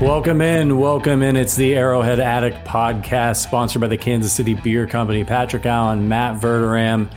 Welcome in, welcome in. It's the Arrowhead Addict podcast, sponsored by the Kansas City Beer Company. Patrick Allen, Matt Verderame.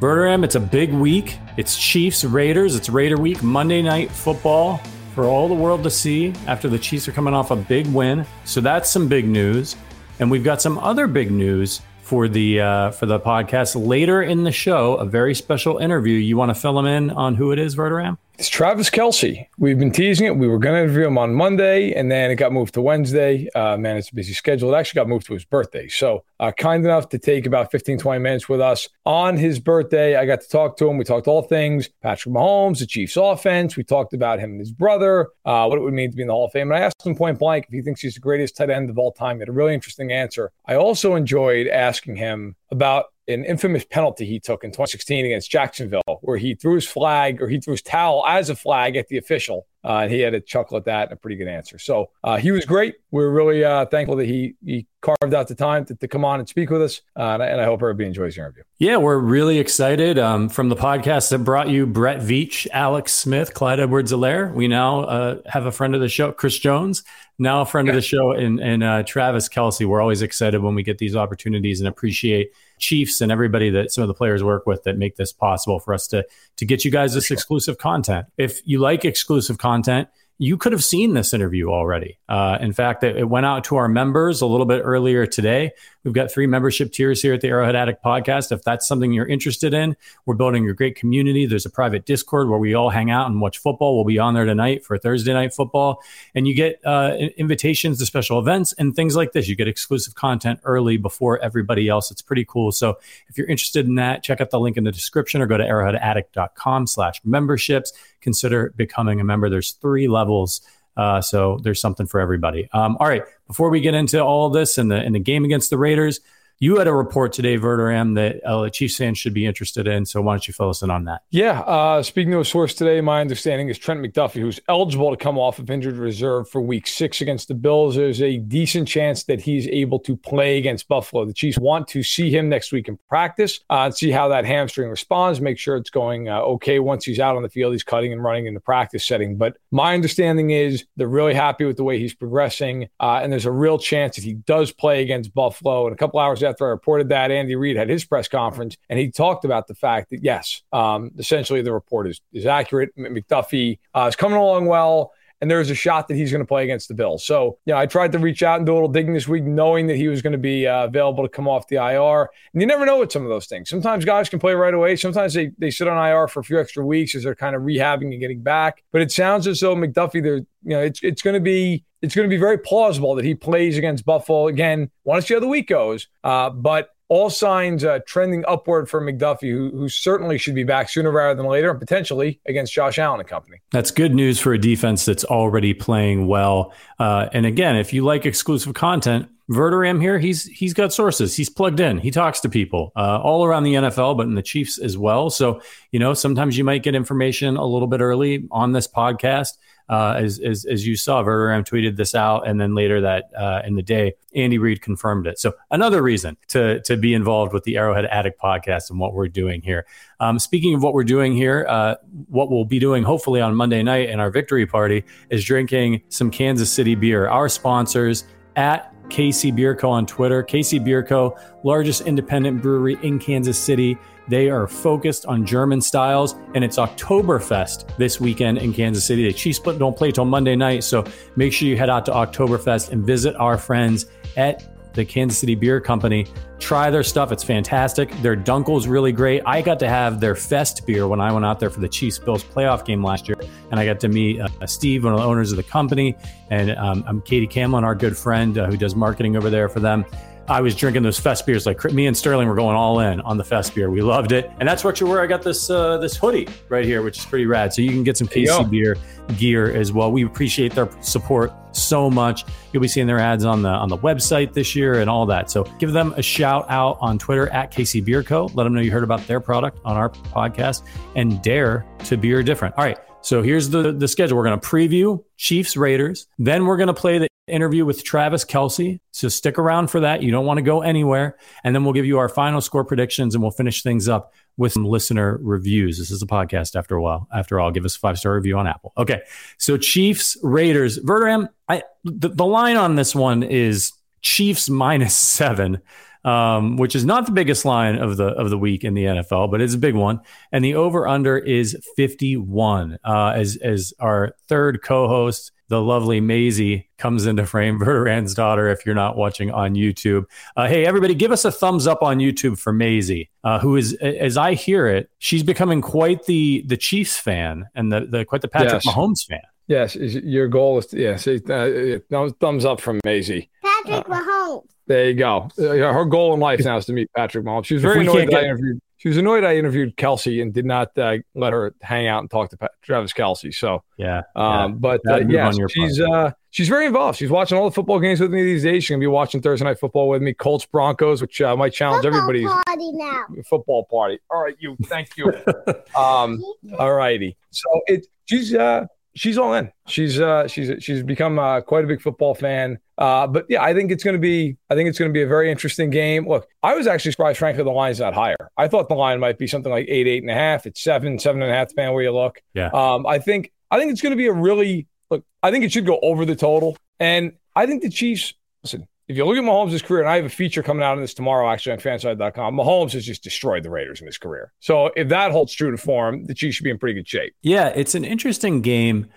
Verderame, it's a big week. It's Chiefs Raiders. It's Raider week, Monday night football for all the world to see after the Chiefs are coming off a big win. So that's some big news, and we've got some other big news for the uh, for the podcast later in the show. A very special interview. You want to fill them in on who it is, Verderame? It's Travis Kelce. We've been teasing it. We were going to interview him on Monday, and then it got moved to Wednesday. Uh, man, it's a busy schedule. It actually got moved to his birthday. So, uh, kind enough to take about 15, 20 minutes with us on his birthday. I got to talk to him. We talked all things Patrick Mahomes, the Chiefs offense. We talked about him and his brother, uh, what it would mean to be in the Hall of Fame. And I asked him point blank if he thinks he's the greatest tight end of all time. He had a really interesting answer. I also enjoyed asking him about an infamous penalty he took in 2016 against Jacksonville, where he threw his flag or he threw his towel as a flag at the official. Uh, and he had a chuckle at that and a pretty good answer. So uh, he was great. We are really uh, thankful that he he carved out the time to, to come on and speak with us. Uh, and, I, and, I, hope everybody enjoys the interview. Yeah, we're really excited. Um, from the podcast that brought you Brett Veach, Alex Smith, Clyde Edwards Helaire, we now uh, have a friend of the show, Chris Jones, now a friend yeah. of the show, and, and uh, Travis Kelce. We're always excited when we get these opportunities and appreciate Chiefs and everybody that some of the players work with that make this possible for us to to get you guys this exclusive content. If you like exclusive content, you could have seen this interview already. Uh, in fact, it, it, went out to our members a little bit earlier today. We've got three membership tiers here at the Arrowhead Addict podcast. If that's something you're interested in, we're building a great community. There's a private Discord where we all hang out and watch football. We'll be on there tonight for Thursday night football. And you get uh, invitations to special events and things like this. You get exclusive content early before everybody else. It's pretty cool. So if you're interested in that, check out the link in the description or go to arrowheadaddict.com slash memberships. Consider becoming a member. There's three levels uh, so there's something for everybody. Um, all right, before we get into all this and the in the game against the Raiders, you had a report today, Verderame, that uh, Chiefs fans should be interested in. So why don't you fill us in on that? Yeah. Uh, speaking to a source today, my understanding is Trent McDuffie, who's eligible to come off of injured reserve for week six against the Bills. There's a decent chance that he's able to play against Buffalo. The Chiefs want to see him next week in practice uh, and see how that hamstring responds, make sure it's going uh, okay once he's out on the field. He's cutting and running in the practice setting. But my understanding is they're really happy with the way he's progressing. Uh, and there's a real chance that he does play against Buffalo in a couple hours after I reported that, Andy Reid had his press conference, and he talked about the fact that yes, um, essentially the report is is accurate. McDuffie uh, is coming along well and there's a shot that he's going to play against the Bills. So, yeah, I tried to reach out and do a little digging this week, knowing that he was going to be uh, available to come off the IR. And you never know with some of those things. Sometimes guys can play right away. Sometimes they, they sit on IR for a few extra weeks as they're kind of rehabbing and getting back. But it sounds as though McDuffie, you know, it's it's going to be it's going to be very plausible that he plays against Buffalo again. Want to see how the week goes, uh, but all signs uh, trending upward for McDuffie, who, who certainly should be back sooner rather than later, and potentially against Josh Allen and company. That's good news for a defense that's already playing well. Uh, and again, if you like exclusive content, Verderame here, he's he's got sources. He's plugged in. He talks to people uh, all around the NFL, but in the Chiefs as well. So you know, sometimes you might get information a little bit early on this podcast. Uh, as, as, as you saw, Verderame tweeted this out, and then later that uh, in the day, Andy Reid confirmed it. So another reason to to be involved with the Arrowhead Addict podcast and what we're doing here. Um, speaking of what we're doing here, uh, what we'll be doing hopefully on Monday night in our victory party is drinking some Kansas City beer. Our sponsors at KC Beer Co. on Twitter. KC Beer Co., largest independent brewery in Kansas City. They are focused on German styles, and it's Oktoberfest this weekend in Kansas City. The Chiefs don't play till Monday night, so make sure you head out to Oktoberfest and visit our friends at the Kansas City Beer Company. Try their stuff; it's fantastic. Their Dunkel's really great. I got to have their Fest beer when I went out there for the Chiefs Bills playoff game last year, and I got to meet uh, Steve, one of the owners of the company, and um, I'm Katie Camlin, our good friend uh, who does marketing over there for them. I was drinking those fest beers. Like me and Sterling were going all in on the fest beer. We loved it, and that's what you wear. I got this uh, this hoodie right here, which is pretty rad. So you can get some KC beer gear as well. We appreciate their support so much. You'll be seeing their ads on the on the website this year and all that. So give them a shout out on Twitter at KC Beer Co. Let them know you heard about their product on our podcast and dare to beer different. All right. So here's the the schedule. We're going to preview Chiefs Raiders. Then we're going to play the interview with Travis Kelce. So stick around for that. You don't want to go anywhere. And then we'll give you our final score predictions and we'll finish things up with some listener reviews. This is a podcast after a while. After all, give us a five star review on Apple. Okay. So Chiefs, Raiders, Verderame, I the, the line on this one is Chiefs minus seven. Um, which is not the biggest line of the of the week in the NFL, but it's a big one. And the over under is 51. Uh, as as our third co-host the lovely Maisie comes into frame, Verderame's daughter, if you're not watching on YouTube. Uh, hey, everybody, give us a thumbs up on YouTube for Maisie, uh, who is, as I hear it, she's becoming quite the the Chiefs fan and the, the quite the Patrick yes. Mahomes fan. Yes, your goal is to, yeah. See, uh, thumbs up from Maisie. Patrick uh, Mahomes. There you go. Uh, her goal in life now is to meet Patrick Mahomes. She was very annoyed that get, I interviewed she was annoyed I interviewed Kelce and did not uh, let her hang out and talk to Travis Kelce. So yeah, um, yeah. but uh, yeah, she's uh, she's very involved. She's watching all the football games with me these days. She's gonna be watching Thursday night football with me, Colts Broncos, which uh, might challenge football everybody's party now. football party. All right, you. Thank you. um, all righty. So it she's uh she's all in. She's uh, she's she's become uh, quite a big football fan. Uh, but yeah, I think it's going to be I think it's going to be a very interesting game. Look, I was actually surprised, frankly, the line's not higher. I thought the line might be something like eight, eight and a half. It's seven, seven and a half, depending where you look. Yeah. Um, I think I think it's going to be a really look. I think it should go over the total, and I think the Chiefs. Listen, if you look at Mahomes' career, and I have a feature coming out on this tomorrow actually on fansided.com, Mahomes has just destroyed the Raiders in his career. So if that holds true to form, the Chiefs should be in pretty good shape. Yeah, it's an interesting game.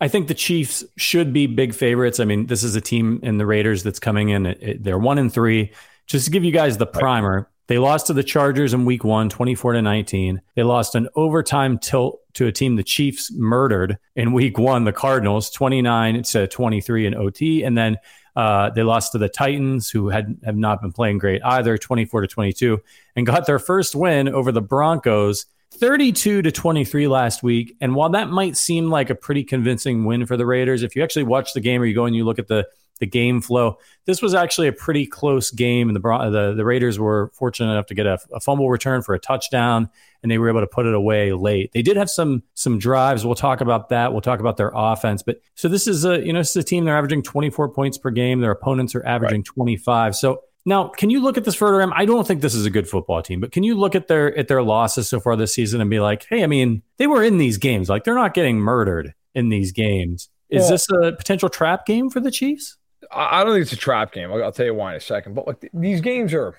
I think the Chiefs should be big favorites. I mean, this is a team in the Raiders that's coming in. It, it, they're one and three. Just to give you guys the primer, they lost to the Chargers in week one, 24 to 19. They lost an overtime tilt to a team the Chiefs murdered in week one, the Cardinals, 29 to 23 in OT. And then uh, they lost to the Titans, who had have not been playing great either, 24 to 22, and got their first win over the Broncos 32 to 23 last week. And while that might seem like a pretty convincing win for the Raiders, if you actually watch the game or you go and you look at the the game flow, this was actually a pretty close game. And the the, the Raiders were fortunate enough to get a, a fumble return for a touchdown, and they were able to put it away late. They did have some some drives. We'll talk about that. We'll talk about their offense. But so this is a you know this is a team. They're averaging 24 points per game. Their opponents are averaging right. 25. So now, can you look at this further? I don't think this is a good football team, but can you look at their at their losses so far this season and be like, hey, I mean, they were in these games. Like they're not getting murdered in these games. Is well, this a potential trap game for the Chiefs? I don't think it's a trap game. I'll, I'll tell you why in a second. But like these games are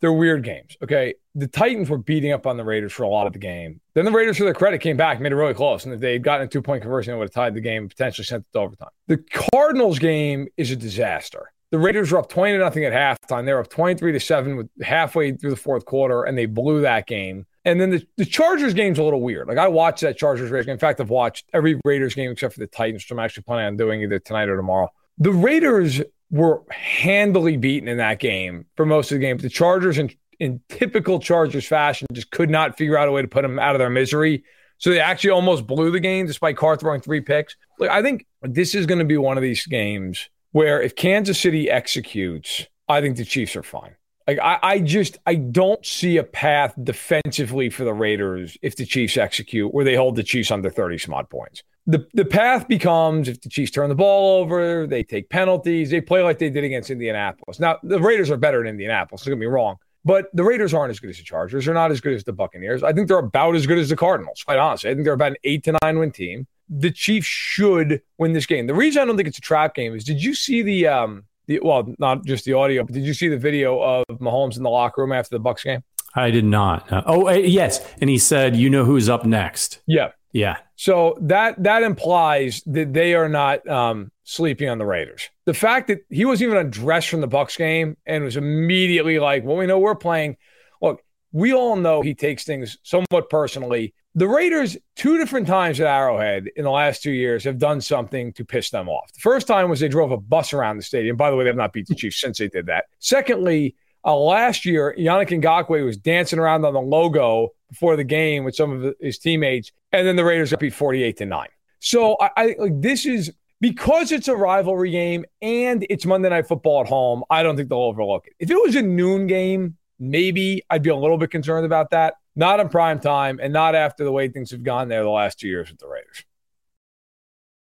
they're weird games. Okay. The Titans were beating up on the Raiders for a lot of the game. Then the Raiders, for their credit, came back, made it really close. And if they had gotten a two point conversion, they would have tied the game, potentially sent it to overtime. The Cardinals game is a disaster. The Raiders were up 20 to nothing at halftime. They were up 23 to 7 with halfway through the fourth quarter, and they blew that game. And then the, the Chargers game's a little weird. Like I watched that Chargers Raiders game. In fact, I've watched every Raiders game except for the Titans, which I'm actually planning on doing either tonight or tomorrow. The Raiders were handily beaten in that game for most of the game. The Chargers, in, in typical Chargers fashion, just could not figure out a way to put them out of their misery. So they actually almost blew the game despite Carr throwing three picks. Like I think this is going to be one of these games where if Kansas City executes, I think the Chiefs are fine. Like I, I just I don't see a path defensively for the Raiders if the Chiefs execute where they hold the Chiefs under 30 some odd points. The the path becomes if the Chiefs turn the ball over, they take penalties, they play like they did against Indianapolis. Now the Raiders are better than Indianapolis, don't get me wrong. But the Raiders aren't as good as the Chargers. They're not as good as the Buccaneers. I think they're about as good as the Cardinals, quite honestly. I think they're about an eight to nine win team the Chiefs should win this game. The reason I don't think it's a trap game is did you see the um the well not just the audio, but did you see the video of Mahomes in the locker room after the Bucs game? I did not. Uh, oh, uh, yes, and he said, "You know who's up next." Yeah, yeah. So that that implies that they are not um, sleeping on the Raiders. The fact that he wasn't even undressed from the Bucs game and was immediately like, "Well, we know we're playing." Look, we all know he takes things somewhat personally the Raiders, two different times at Arrowhead in the last two years, have done something to piss them off. The first time was they drove a bus around the stadium. By the way, they have not beat the Chiefs since they did that. Secondly, uh, last year, Yannick Ngakoue was dancing around on the logo before the game with some of his teammates, and then the Raiders got beat 48 to 9. So I, I like this is because it's a rivalry game and it's Monday Night Football at home. I don't think they'll overlook it. If it was a noon game, maybe I'd be a little bit concerned about that. Not in prime time and not after the way things have gone there the last two years with the Raiders.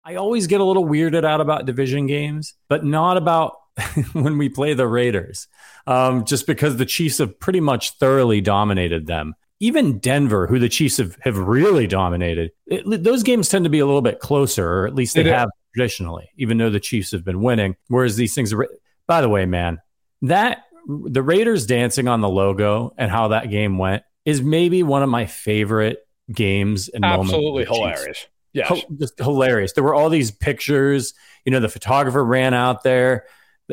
I always get a little weirded out about division games, but not about when we play the Raiders, um, just because the Chiefs have pretty much thoroughly dominated them. Even Denver, who the Chiefs have, have really dominated, it, those games tend to be a little bit closer, or at least they, have traditionally, even though the Chiefs have been winning. Whereas these things are, by the way, man, that the Raiders dancing on the logo and how that game went is maybe one of my favorite games and moments. absolutely hilarious. Yeah, just hilarious. There were all these pictures. You know, the photographer ran out there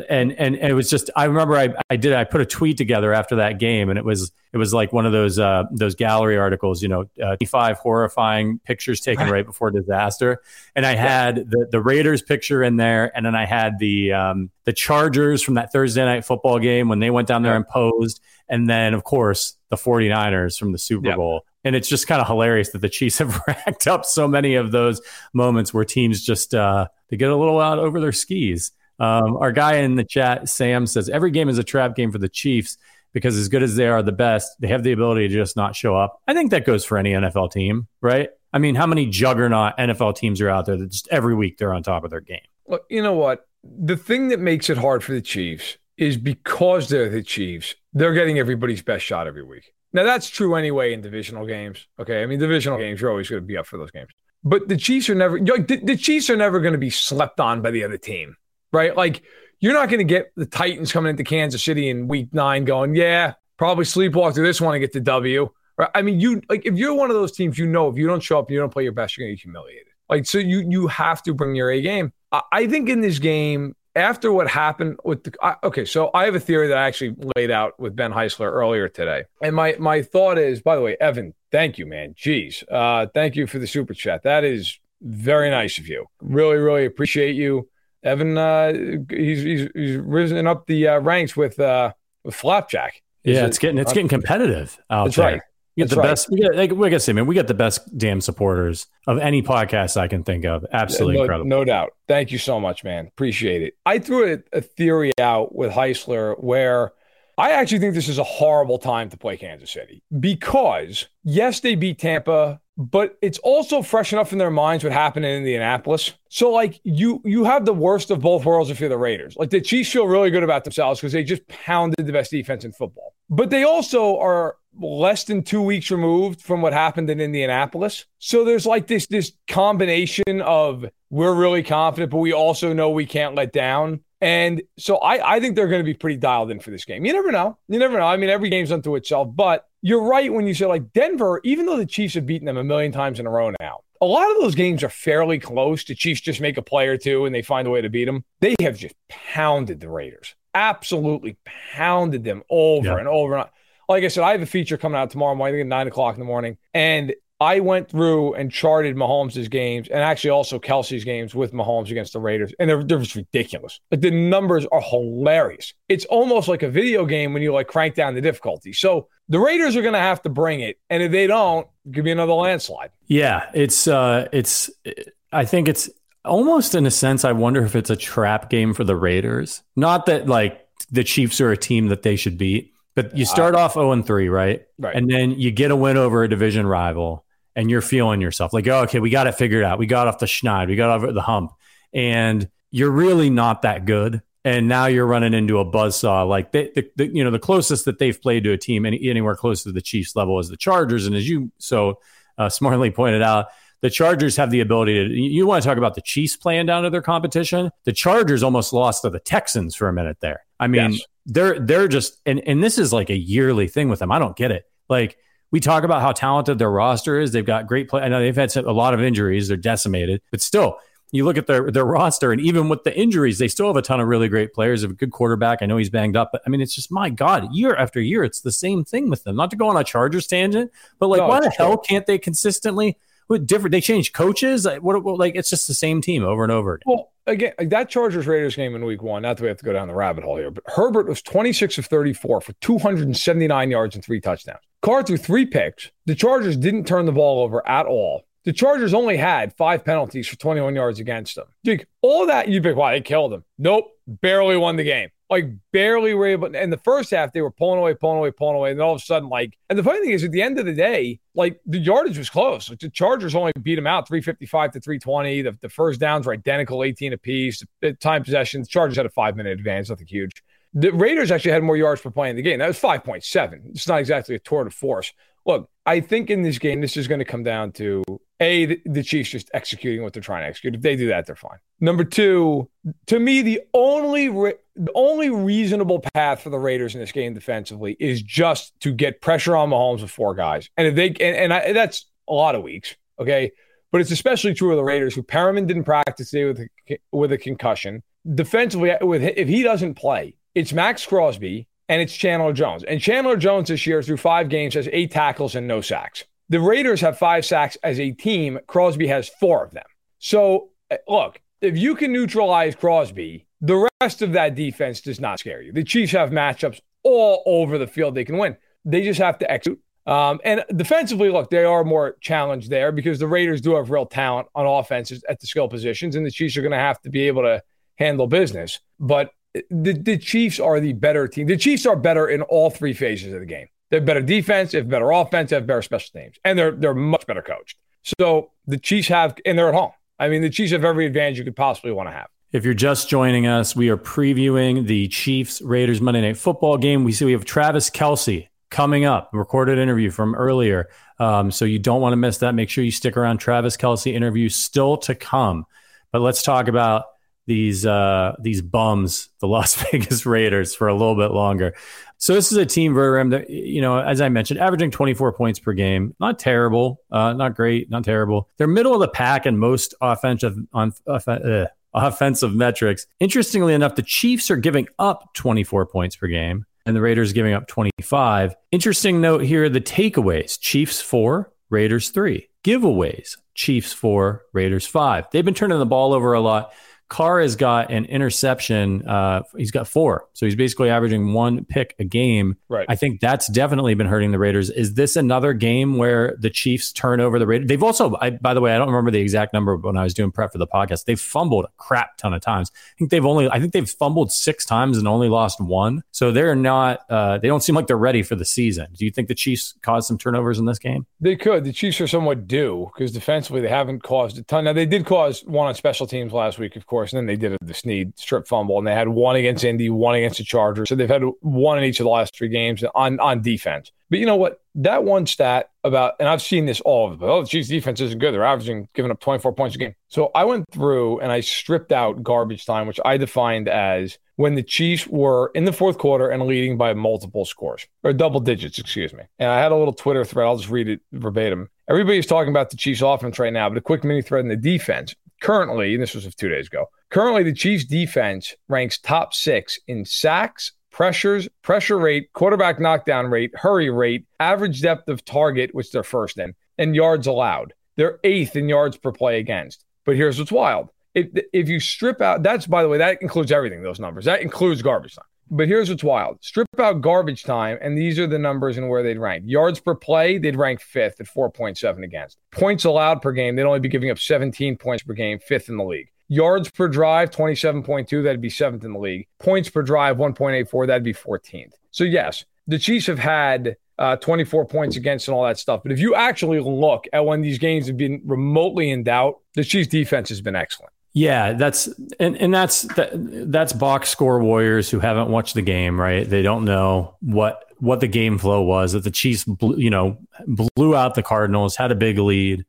and and it was just I remember I, I did I put a tweet together after that game and it was it was like one of those uh, those gallery articles you know uh, 25 horrifying pictures taken right. before disaster. And I had the the Raiders picture in there and then I had the um, the Chargers from that Thursday night football game when they went down there and posed. And then of course the 49ers from the Super Bowl. And it's just kind of hilarious that the Chiefs have racked up so many of those moments where teams just uh, they get a little out over their skis um, our guy in the chat, Sam, says every game is a trap game for the Chiefs because as good as they are the best, they have the ability to just not show up. I think that goes for any NFL team, right? I mean, how many juggernaut NFL teams are out there that just every week they're on top of their game? Look, you know what? The thing that makes it hard for the Chiefs is because they're the Chiefs, they're getting everybody's best shot every week. Now, that's true anyway in divisional games. Okay. I mean, divisional games, you're always going to be up for those games. But the Chiefs are never, the Chiefs are never going to be slept on by the other team right? Like you're not going to get the Titans coming into Kansas City in week nine going, yeah, probably sleepwalk through this one and get the W. Right? I mean, you like if you're one of those teams, you know, if you don't show up, you don't play your best, you're going to get humiliated. Like, so you you have to bring your A game. I, I think in this game, after what happened with the I, okay, so I have a theory that I actually laid out with Ben Heisler earlier today, and my my thought is, by the way, Evan, thank you, man. Jeez, uh, thank you for the super chat. That is very nice of you. Really, really appreciate you. Evan, uh, he's, he's, he's risen up the uh, ranks with uh, with Flapjack. He's yeah, it's getting it's getting competitive out That's there. Right. We get the right. best. We get, like, like I say, man, we get the best damn supporters of any podcast I can think of. Absolutely no, incredible. No doubt. Thank you so much, man. Appreciate it. I threw a, a theory out with Heisler where I actually think this is a horrible time to play Kansas City because yes, they beat Tampa but it's also fresh enough in their minds what happened in Indianapolis. So like you you have the worst of both worlds if you're the Raiders. Like the Chiefs feel really good about themselves because they just pounded the best defense in football. But they also are less than two weeks removed from what happened in Indianapolis. So there's like this this combination of we're really confident, but we also know we can't let down. And so I, I think they're going to be pretty dialed in for this game. You never know. You never know. I mean, every game's unto itself, but you're right when you say like Denver, even though the Chiefs have beaten them a million times in a row now, a lot of those games are fairly close. The Chiefs just make a play or two and they find a way to beat them. They have just pounded the Raiders, absolutely pounded them over yeah. and over. And like I said, I have a feature coming out tomorrow morning at nine o'clock in the morning, and I went through and charted Mahomes' games and actually also Kelce's games with Mahomes against the Raiders, and they're, they're just ridiculous. Like the numbers are hilarious. It's almost like a video game when you like crank down the difficulty. So the Raiders are going to have to bring it, and if they don't, give me another landslide. Yeah, it's uh, it's. I think it's almost in a sense. I wonder if it's a trap game for the Raiders. Not that like the Chiefs are a team that they should beat. But you start uh, off 0 and 3, right? Right. And then you get a win over a division rival and you're feeling yourself like, oh, okay, we got it figured out. We got off the schneid, we got off the hump, and you're really not that good. And now you're running into a buzzsaw. Like they, the, the, you know, the closest that they've played to a team any, anywhere close to the Chiefs level is the Chargers. And as you so uh, smartly pointed out, the Chargers have the ability to. You want to talk about the Chiefs playing down to their competition? The Chargers almost lost to the Texans for a minute there. I mean, yes. they're they're just and and this is like a yearly thing with them. I don't get it. Like we talk about how talented their roster is. They've got great play. I know they've had a lot of injuries. They're decimated, but still, you look at their their roster, and even with the injuries, they still have a ton of really great players. Have a good quarterback. I know he's banged up, but I mean, it's just my God, year after year, it's the same thing with them. Not to go on a Chargers tangent, but like, no, why the true. hell can't they consistently? What different? They change coaches. What, what, Like it's just the same team over and over. Again. Well, again, that Chargers Raiders game in Week One. Not that we have to go down the rabbit hole here, but Herbert was twenty six of thirty four for two hundred and seventy nine yards and three touchdowns. Carr threw three picks. The Chargers didn't turn the ball over at all. The Chargers only had five penalties for 21 yards against them. Dude, all that you'd be like, wow, they killed them. Nope, barely won the game. like barely were able. In the first half, they were pulling away, pulling away, pulling away, and then all of a sudden, like, and the funny thing is, at the end of the day, like the yardage was close. Like, the Chargers only beat them out 355 to 320. The, the first downs were identical, 18 apiece. The time possession, the Chargers had a five minute advantage, nothing huge. The Raiders actually had more yards per play in the game. That was 5.7. It's not exactly a tour de force. Look, I think in this game, this is going to come down to a the, Chiefs just executing what they're trying to execute. If they do that, they're fine. Number two, to me, the only re- the only reasonable path for the Raiders in this game defensively is just to get pressure on Mahomes with four guys, and if they and, and I, that's a lot of weeks, okay. But it's especially true of the Raiders, who Perriman didn't practice today with a, with a concussion. Defensively, with if he doesn't play, it's Maxx Crosby and it's Chandler Jones. And Chandler Jones this year through five games has eight tackles and no sacks. The Raiders have five sacks as a team. Crosby has four of them. So, eh, look, if you can neutralize Crosby, the rest of that defense does not scare you. The Chiefs have matchups all over the field they can win. They just have to execute. Um, and defensively, look, they are more challenged there because the Raiders do have real talent on offenses at the skill positions, and the Chiefs are going to have to be able to handle business. But the, the Chiefs are the better team. The Chiefs are better in all three phases of the game. They have better defense, they have better offense, they have better special teams, and they're they're much better coached. So the Chiefs have, and they're at home. I mean, the Chiefs have every advantage you could possibly want to have. If you're just joining us, we are previewing the Chiefs Raiders Monday Night Football game. We see we have Travis Kelce coming up, recorded interview from earlier. Um, so you don't want to miss that. Make sure you stick around. Travis Kelce interview still to come. But let's talk about these uh, these bums, the Las Vegas Raiders, for a little bit longer. So this is a team Verderame that you know, as I mentioned, averaging 24 points per game. Not terrible, uh, not great, not terrible. They're middle of the pack in most offensive on uh, offensive metrics. Interestingly enough, the Chiefs are giving up 24 points per game, and the Raiders giving up 25. Interesting note here: the takeaways: Chiefs four, Raiders three. Giveaways: Chiefs four, Raiders five. They've been turning the ball over a lot. Carr has got an interception. Uh, he's got four, so he's basically averaging one pick a game. Right. I think that's definitely been hurting the Raiders. Is this another game where the Chiefs turn over the Raiders? They've also, I, by the way, I don't remember the exact number when I was doing prep for the podcast. They've fumbled a crap ton of times. I think they've only, I think they've fumbled six times and only lost one. So they're not, uh, they don't seem like they're ready for the season. Do you think the Chiefs caused some turnovers in this game? They could. The Chiefs are somewhat due because defensively they haven't caused a ton. Now they did cause one on special teams last week, of course course. And then they did the Sneed strip fumble, and they had one against Indy, one against the Chargers. So they've had one in each of the last three games on on defense. But you know what? That one stat about, and I've seen this all of it. Oh, the Chiefs defense isn't good. They're averaging giving up 24 points a game. So I went through and I stripped out garbage time, which I defined as when the Chiefs were in the fourth quarter and leading by multiple scores or double digits, excuse me. And I had a little Twitter thread. I'll just read it verbatim. Everybody's talking about the Chiefs offense right now, but a quick mini thread in the defense currently, and this was two days ago, currently the Chiefs defense ranks top six in sacks, pressures, pressure rate, quarterback knockdown rate, hurry rate, average depth of target, which they're first in, and yards allowed. They're eighth in yards per play against. But here's what's wild. If, if you strip out, that's by the way, that includes everything, those numbers. That includes garbage time. But here's what's wild strip out garbage time, and these are the numbers and where they'd rank. Yards per play, they'd rank fifth at 4.7 against. Points allowed per game, they'd only be giving up 17 points per game, fifth in the league. Yards per drive, 27.2, that'd be seventh in the league. Points per drive, 1.84, that'd be 14th. So, yes, the Chiefs have had uh, 24 points against and all that stuff. But if you actually look at when these games have been remotely in doubt, the Chiefs defense has been excellent. Yeah, that's and and that's that, that's box score warriors who haven't watched the game, right? They don't know what what the game flow was. That the Chiefs, blew, you know, blew out the Cardinals, had a big lead.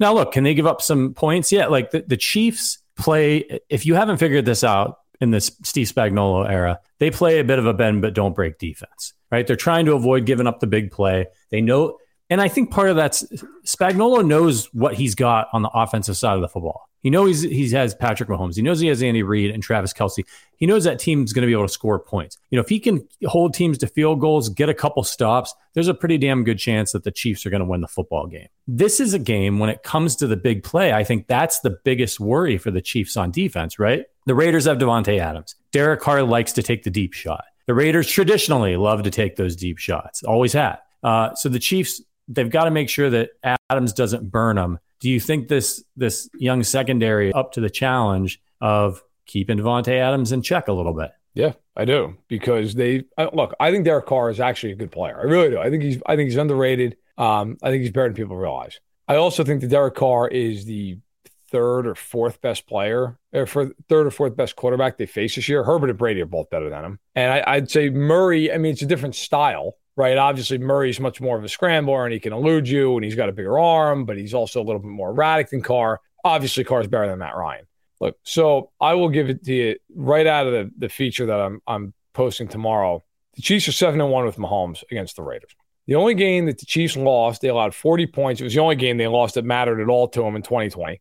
Now, look, can they give up some points? Yeah, like the, the Chiefs play. If you haven't figured this out in this Steve Spagnuolo era, they play a bit of a bend but don't break defense, right? They're trying to avoid giving up the big play. They know and I think part of that's Spagnuolo knows what he's got on the offensive side of the football. He knows he has Patrick Mahomes. He knows he has Andy Reid and Travis Kelce. He knows that team's going to be able to score points. You know, if he can hold teams to field goals, get a couple stops, there's a pretty damn good chance that the Chiefs are going to win the football game. This is a game when it comes to the big play. I think that's the biggest worry for the Chiefs on defense, right? The Raiders have Davante Adams. Derek Carr likes to take the deep shot. The Raiders traditionally love to take those deep shots, always have. Uh, so the Chiefs they've got to make sure that Adams doesn't burn them. Do you think this this young secondary up to the challenge of keeping Davante Adams in check a little bit. Yeah, I do because they look. I think Derek Carr is actually a good player. I really do. I think he's. I think he's underrated. Um, I think he's better than people realize. I also think that Derek Carr is the third or fourth best player, or for third or fourth best quarterback they face this year. Herbert and Brady are both better than him, and I, I'd say Murray. I mean, it's a different style, right? Obviously, Murray's much more of a scrambler, and he can elude you, and he's got a bigger arm, but he's also a little bit more erratic than Carr. Obviously, Carr's better than Matt Ryan. Look, so I will give it to you right out of the, the feature that I'm I'm posting tomorrow. The Chiefs are seven and one with Mahomes against the Raiders. The only game that the Chiefs lost, they allowed 40 points. It was the only game they lost that mattered at all to them in 2020.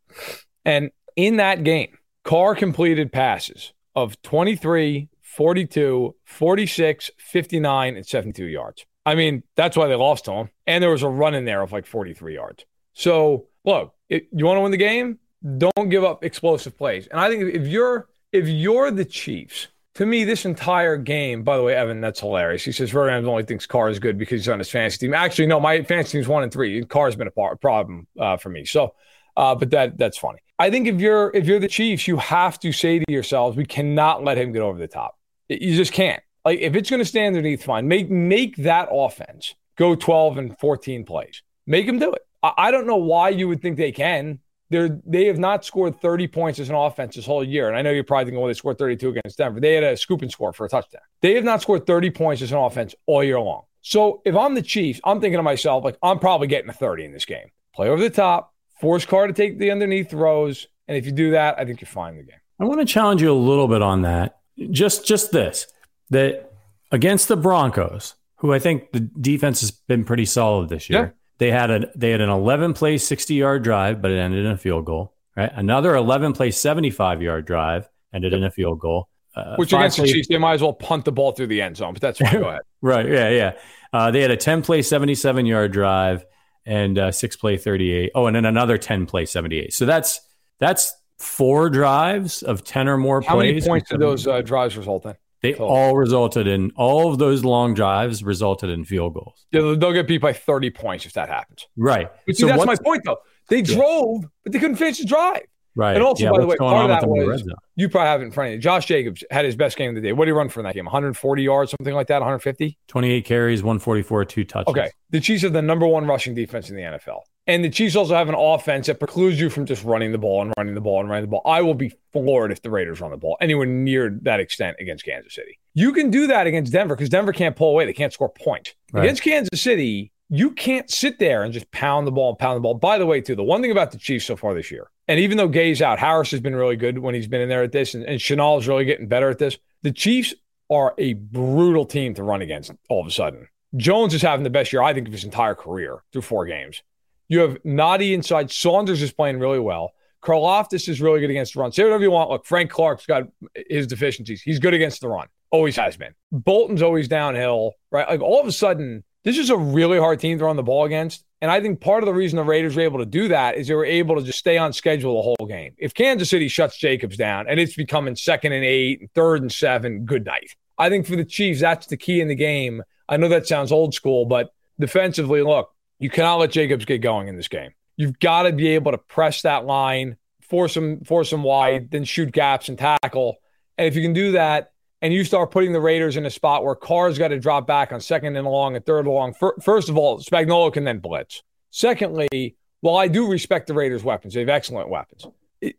And in that game, Carr completed passes of 23, 42, 46, 59, and 72 yards. I mean, that's why they lost to him. And there was a run in there of like 43 yards. So, look, it, you want to win the game? Don't give up explosive plays. And I think if you're if you're the Chiefs, to me, this entire game, by the way, Evan, that's hilarious. He says Vernon only thinks Carr is good because he's on his fantasy team. Actually, no, my fantasy team's one and three. Carr's been a par- problem uh, for me. So, uh, but that that's funny. I think if you're if you're the Chiefs, you have to say to yourselves, we cannot let him get over the top. You just can't. Like if it's going to stay underneath, fine. Make make that offense go 12 and 14 plays. Make them do it. I, I don't know why you would think they can. They're, they have not scored 30 points as an offense this whole year. And I know you're probably thinking, well, they scored 32 against Denver. They had a scoop and score for a touchdown. They have not scored 30 points as an offense all year long. So if I'm the Chiefs, I'm thinking to myself, like, I'm probably getting a 30 in this game. Play over the top, force Carr to take the underneath throws. And if you do that, I think you're fine in the game. I want to challenge you a little bit on that. Just just this that against the Broncos, who I think the defense has been pretty solid this year. Yeah. They had a they had an 11 play 60 yard drive, but it ended in a field goal. Right, another 11 play 75 yard drive ended yep. in a field goal. Uh, Which against play, the Chiefs, they might as well punt the ball through the end zone. But that's fine. Go ahead. right? Yeah, yeah. Uh, they had a 10 play 77 yard drive and uh, six play 38. Oh, and then another 10 play 78. So that's that's four drives of 10 or more How plays. How many points did those uh, drives result in? They all resulted in all of those long drives resulted in field goals. Yeah, they'll get beat by 30 points if that happens. Right. But see, so that's my point though. They drove, yeah. but they couldn't finish the drive. Right. And also, yeah, by the way, part of that was you probably have it in front of you. Josh Jacobs had his best game of the day. What did he run for in that game? 140 yards, something like that, 150? 28 carries, 144, two touches. Okay. The Chiefs are the number one rushing defense in the NFL. And the Chiefs also have an offense that precludes you from just running the ball and running the ball and running the ball. I will be floored if the Raiders run the ball anywhere near that extent against Kansas City. You can do that against Denver because Denver can't pull away. They can't score points. Right. Against Kansas City, you can't sit there and just pound the ball and pound the ball. By the way, too, the one thing about the Chiefs so far this year, and even though Gay's out, Harris has been really good when he's been in there at this, and, and Chenal is really getting better at this. The Chiefs are a brutal team to run against all of a sudden. Jones is having the best year, I think, of his entire career through four games. You have Nnadi inside. Saunders is playing really well. Karlaftis is really good against the run. Say whatever you want. Look, Frank Clark's got his deficiencies. He's good against the run. Always has been. Bolton's always downhill, right? Like all of a sudden, this is a really hard team to run the ball against. And I think part of the reason the Raiders were able to do that is they were able to just stay on schedule the whole game. If Kansas City shuts Jacobs down and it's becoming second and eight, and third and seven, good night. I think for the Chiefs, that's the key in the game. I know that sounds old school, but defensively, look, you cannot let Jacobs get going in this game. You've got to be able to press that line, force him, force him wide, then shoot gaps and tackle. And if you can do that, and you start putting the Raiders in a spot where Carr's got to drop back on second and long and third and long. First of all, Spagnuolo can then blitz. Secondly, while I do respect the Raiders' weapons, they have excellent weapons.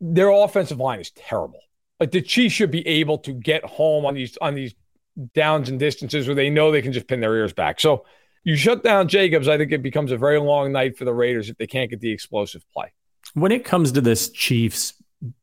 their offensive line is terrible. Like the Chiefs should be able to get home on these on these downs and distances where they know they can just pin their ears back. So you shut down Jacobs, I think it becomes a very long night for the Raiders if they can't get the explosive play. When it comes to this Chiefs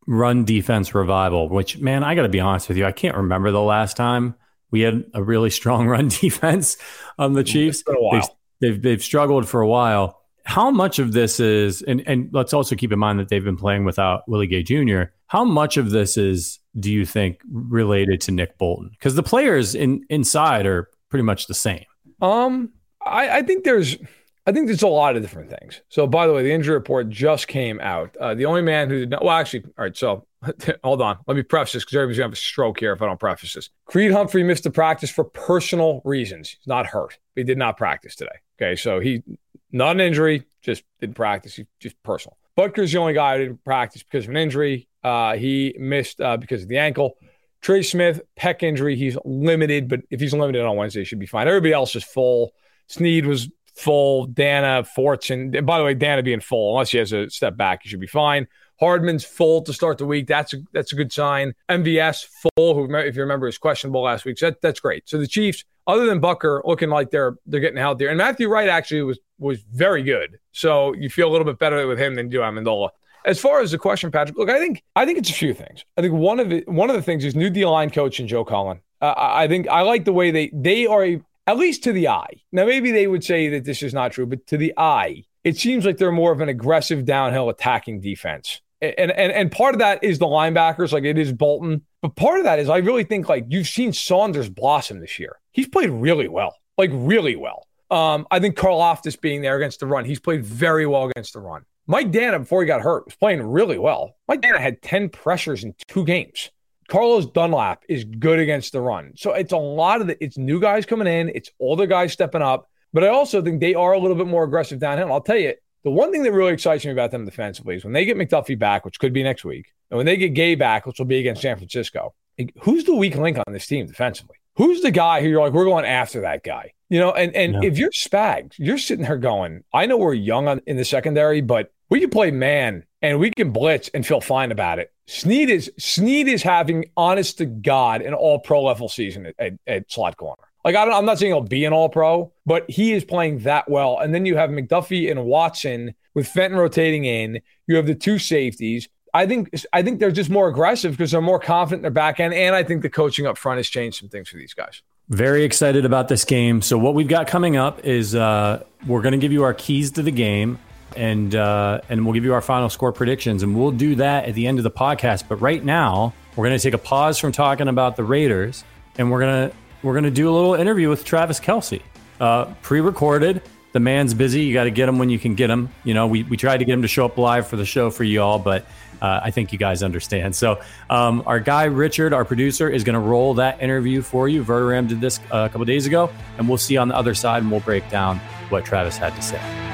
run defense revival, which, man, I got to be honest with you, I can't remember the last time we had a really strong run defense on the Chiefs. They've, they've, they've struggled for a while. How much of this is, and, and let's also keep in mind that they've been playing without Willie Gay Jr. How much of this is, do you think, related to Nick Bolton? Because the players in inside are pretty much the same. Um, I, I think there's I think there's a lot of different things. So, by the way, the injury report just came out. Uh, the only man who did not, well, actually, all right. So, hold on. Let me preface this because everybody's gonna have a stroke here if I don't preface this. Creed Humphrey missed the practice for personal reasons. He's not hurt. He did not practice today. Okay, so he not an injury, just didn't practice. He just personal. Butker's the only guy who didn't practice because of an injury. Uh, he missed uh, because of the ankle. Trey Smith, pec injury. He's limited, but if he's limited on Wednesday, he should be fine. Everybody else is full. Sneed was full. Danna, Fortson. And by the way, Danna being full, unless he has a step back, he should be fine. Hardman's full to start the week. That's a, that's a good sign. MVS full, who if you remember is questionable last week. So that, that's great. So the Chiefs, other than Butker, looking like they're they're getting out there. And Matthew Wright actually was was very good. So you feel a little bit better with him than you do Ammendola. As far as the question, Patrick, look, I think I think it's a few things. I think one of it, one of the things is new D line coach and Joe Cullen. Uh, I think I like the way they they are a, at least to the eye. Now maybe they would say that this is not true, but to the eye, it seems like they're more of an aggressive downhill attacking defense. And and and part of that is the linebackers, like it is Bolton. But part of that is I really think like you've seen Saunders blossom this year. He's played really well, like really well. Um, I think Karlaftis being there against the run, he's played very well against the run. Mike Danna, before he got hurt, was playing really well. Mike Danna had 10 pressures in two games. Carlos Dunlap is good against the run. So it's a lot of the, it's new guys coming in, it's older guys stepping up. But I also think they are a little bit more aggressive downhill. I'll tell you, the one thing that really excites me about them defensively is when they get McDuffie back, which could be next week, and when they get Gay back, which will be against San Francisco, who's the weak link on this team defensively? Who's the guy who you're like, we're going after that guy? You know, and and yeah. if you're Spags, you're sitting there going, I know we're young on, in the secondary, but we can play man and we can blitz and feel fine about it. Sneed is Sneed is having honest to God an all pro level season at, at, at slot corner. Like I I'm not saying he'll be an all pro, but he is playing that well. And then you have McDuffie and Watson with Fenton rotating in. You have the two safeties. I think I think they're just more aggressive because they're more confident in their back end, and I think the coaching up front has changed some things for these guys. Very excited about this game. So what we've got coming up is uh, we're going to give you our keys to the game, and uh, and we'll give you our final score predictions, and we'll do that at the end of the podcast. But right now, we're going to take a pause from talking about the Raiders, and we're gonna we're gonna do a little interview with Travis Kelce, uh, pre-recorded. The man's busy. You got to get him when you can get him. You know, we, we tried to get him to show up live for the show for you all, but uh, I think you guys understand. So, um, our guy Richard, our producer, is going to roll that interview for you. Verderame did this uh, a couple days ago, and we'll see you on the other side, and we'll break down what Travis had to say.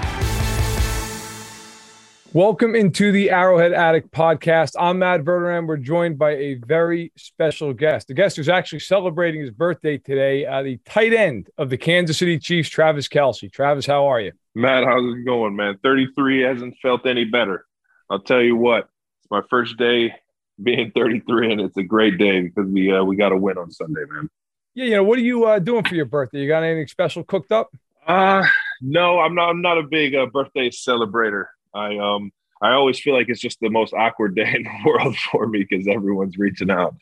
Welcome into the Arrowhead Addict podcast. I'm Matt Verderame. We're joined by a very special guest, a guest who's actually celebrating his birthday today, uh, the tight end of the Kansas City Chiefs, Travis Kelce. Travis, how are you? Matt, how's it going, man? 33 hasn't felt any better. I'll tell you what, it's my first day being 33, and it's a great day because we uh, we got a win on Sunday, man. Yeah, you know, what are you uh, doing for your birthday? You got anything special cooked up? Uh no, I'm not. I'm not a big uh, birthday celebrator. I um I always feel like it's just the most awkward day in the world for me because everyone's reaching out,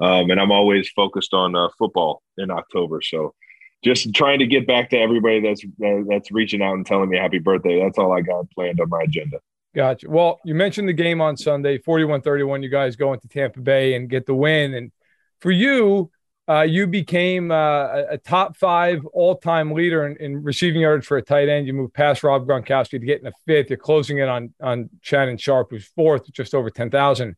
um, and I'm always focused on uh, football in October. So just trying to get back to everybody that's uh, that's reaching out and telling me happy birthday. That's all I got planned on my agenda. Gotcha. Well, you mentioned the game on Sunday, 41 31. You guys go into Tampa Bay and get the win. And for you, uh, you became uh, a top five all time leader in, in, receiving yards for a tight end. You moved past Rob Gronkowski to get in the fifth. You're closing it on, on Shannon Sharpe, who's fourth, just over 10,000.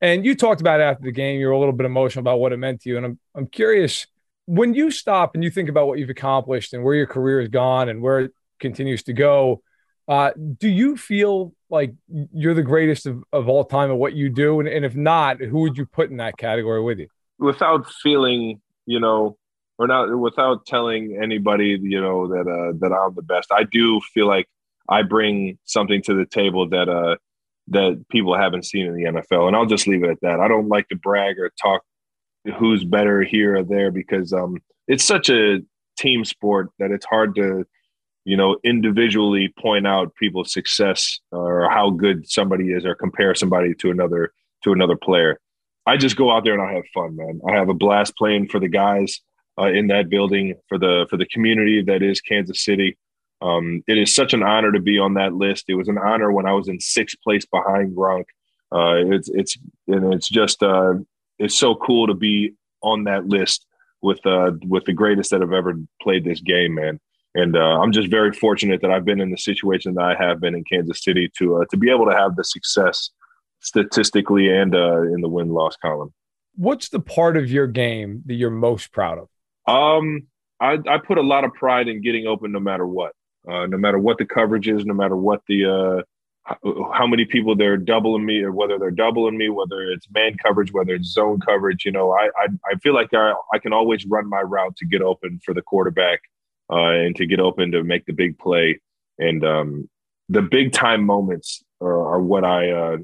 And you talked about after the game, you were a little bit emotional about what it meant to you. And I'm, I'm curious when you stop and you think about what you've accomplished and where your career has gone and where it continues to go, uh, do you feel like you're the greatest of, of all time at what you do? And, and if not, who would you put in that category with you? Without feeling, you know, or not without telling anybody, you know, that uh, that I'm the best. I do feel like I bring something to the table that uh that people haven't seen in the NFL, and I'll just leave it at that. I don't like to brag or talk who's better here or there because um it's such a team sport that it's hard to you know, individually point out people's success or how good somebody is or compare somebody to another to another player. I just go out there and I have fun, man. I have a blast playing for the guys uh, in that building for the for the community that is Kansas City. Um, it is such an honor to be on that list. It was an honor when I was in sixth place behind Gronk. Uh, it's it's and it's just uh, it's so cool to be on that list with uh, with the greatest that have ever played this game, man. And uh, I'm just very fortunate that I've been in the situation that I have been in Kansas City to uh, to be able to have the success statistically and uh, in the win loss column. What's the part of your game that you're most proud of? Um, I, I put a lot of pride in getting open no matter what, uh, no matter what the coverage is, no matter what the uh, how many people they're doubling me or whether they're doubling me, whether it's man coverage, whether it's zone coverage. You know, I I, I feel like I, I can always run my route to get open for the quarterback uh, and to get open to make the big play. And um, the big time moments are, are what I uh,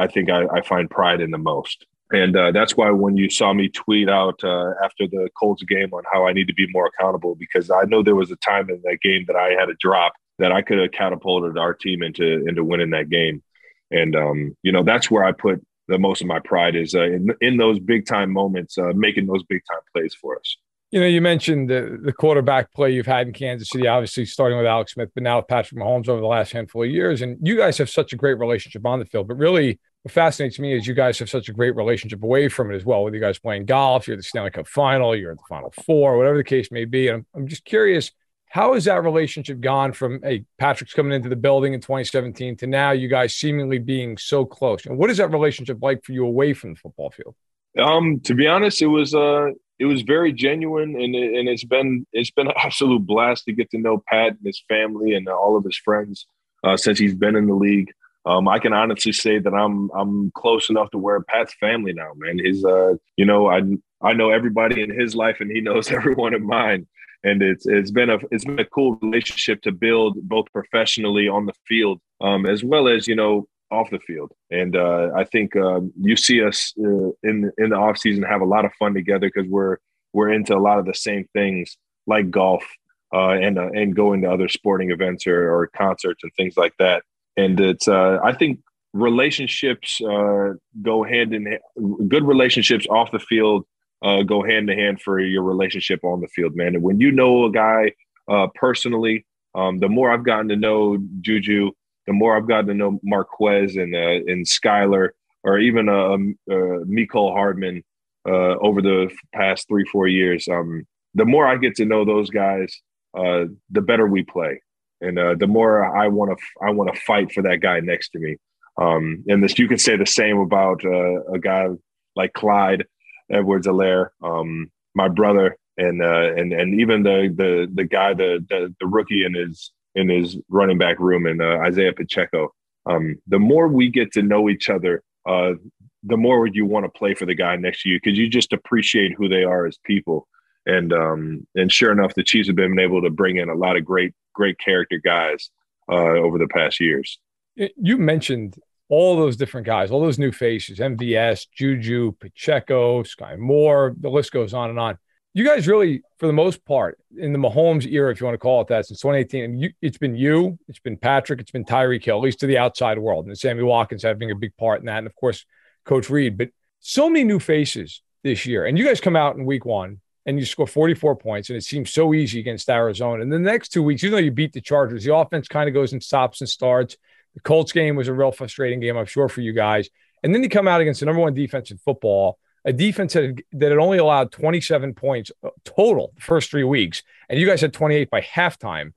I think I, I, find pride in the most. And uh, that's why when you saw me tweet out uh, after the Colts game on how I need to be more accountable, because I know there was a time in that game that I had a drop that I could have catapulted our team into into winning that game. And um, you know, that's where I put the most of my pride is uh, in, in those big time moments, uh, making those big time plays for us. You know, you mentioned the, the quarterback play you've had in Kansas City, obviously starting with Alex Smith, but now with Patrick Mahomes over the last handful of years. And you guys have such a great relationship on the field. But really, what fascinates me is you guys have such a great relationship away from it as well. With you guys playing golf, you're the Stanley Cup final, you're at the Final Four, whatever the case may be. And I'm, I'm just curious how has that relationship gone from, hey, Patrick's coming into the building in 2017 to now you guys seemingly being so close? And what is that relationship like for you away from the football field? Um, to be honest, it was uh, it was very genuine, and it, and it's been it's been an absolute blast to get to know Pat and his family and all of his friends uh, since he's been in the league. Um, I can honestly say that I'm I'm close enough to where Pat's family now, man. His uh, you know, I I know everybody in his life, and he knows everyone in mine and it's it's been a it's been a cool relationship to build both professionally on the field um, as well as you know off the field. And uh, I think um, you see us uh, in in the off season have a lot of fun together because we're we're into a lot of the same things like golf uh, and uh, and going to other sporting events or, or concerts and things like that. And it's uh, I think relationships uh, go hand in hand. Good relationships off the field uh, go hand in hand for your relationship on the field, man. And when you know a guy uh, personally, um, the more I've gotten to know Juju, the more I've gotten to know Marquez and uh, and Skylar, or even uh, um, uh, Mecole Hardman uh, over the past three four years. Um, the more I get to know those guys, uh, the better we play, and uh, the more I want to I want to fight for that guy next to me. Um, and this you can say the same about uh, a guy like Clyde Edwards-Helaire, um, my brother, and uh, and and even the the the guy, the the, the rookie in his in his running back room, and uh, Isaiah Pacheco. Um, the more we get to know each other, uh, the more you want to play for the guy next to you because you just appreciate who they are as people. And um, and sure enough, the Chiefs have been able to bring in a lot of great great character guys uh, over the past years. You mentioned all those different guys, all those new faces, MVS, Juju, Pacheco, Skyy Moore, the list goes on and on. You guys really, for the most part, in the Mahomes era, if you want to call it that, since 2018, you, it's been you, it's been Patrick, it's been Tyreek Hill, at least to the outside world, and Sammy Watkins having a big part in that, and of course, Coach Reid. But so many new faces this year, and you guys come out in Week One and you score 44 points, and it seems so easy against Arizona. And the next two weeks, even though you beat the Chargers, the offense kind of goes and stops and starts. The Colts game was a real frustrating game, I'm sure, for you guys. And then you come out against the number one defense in football, a defense that had, that had only allowed 27 points uh, total the first three weeks, and you guys had 28 by halftime.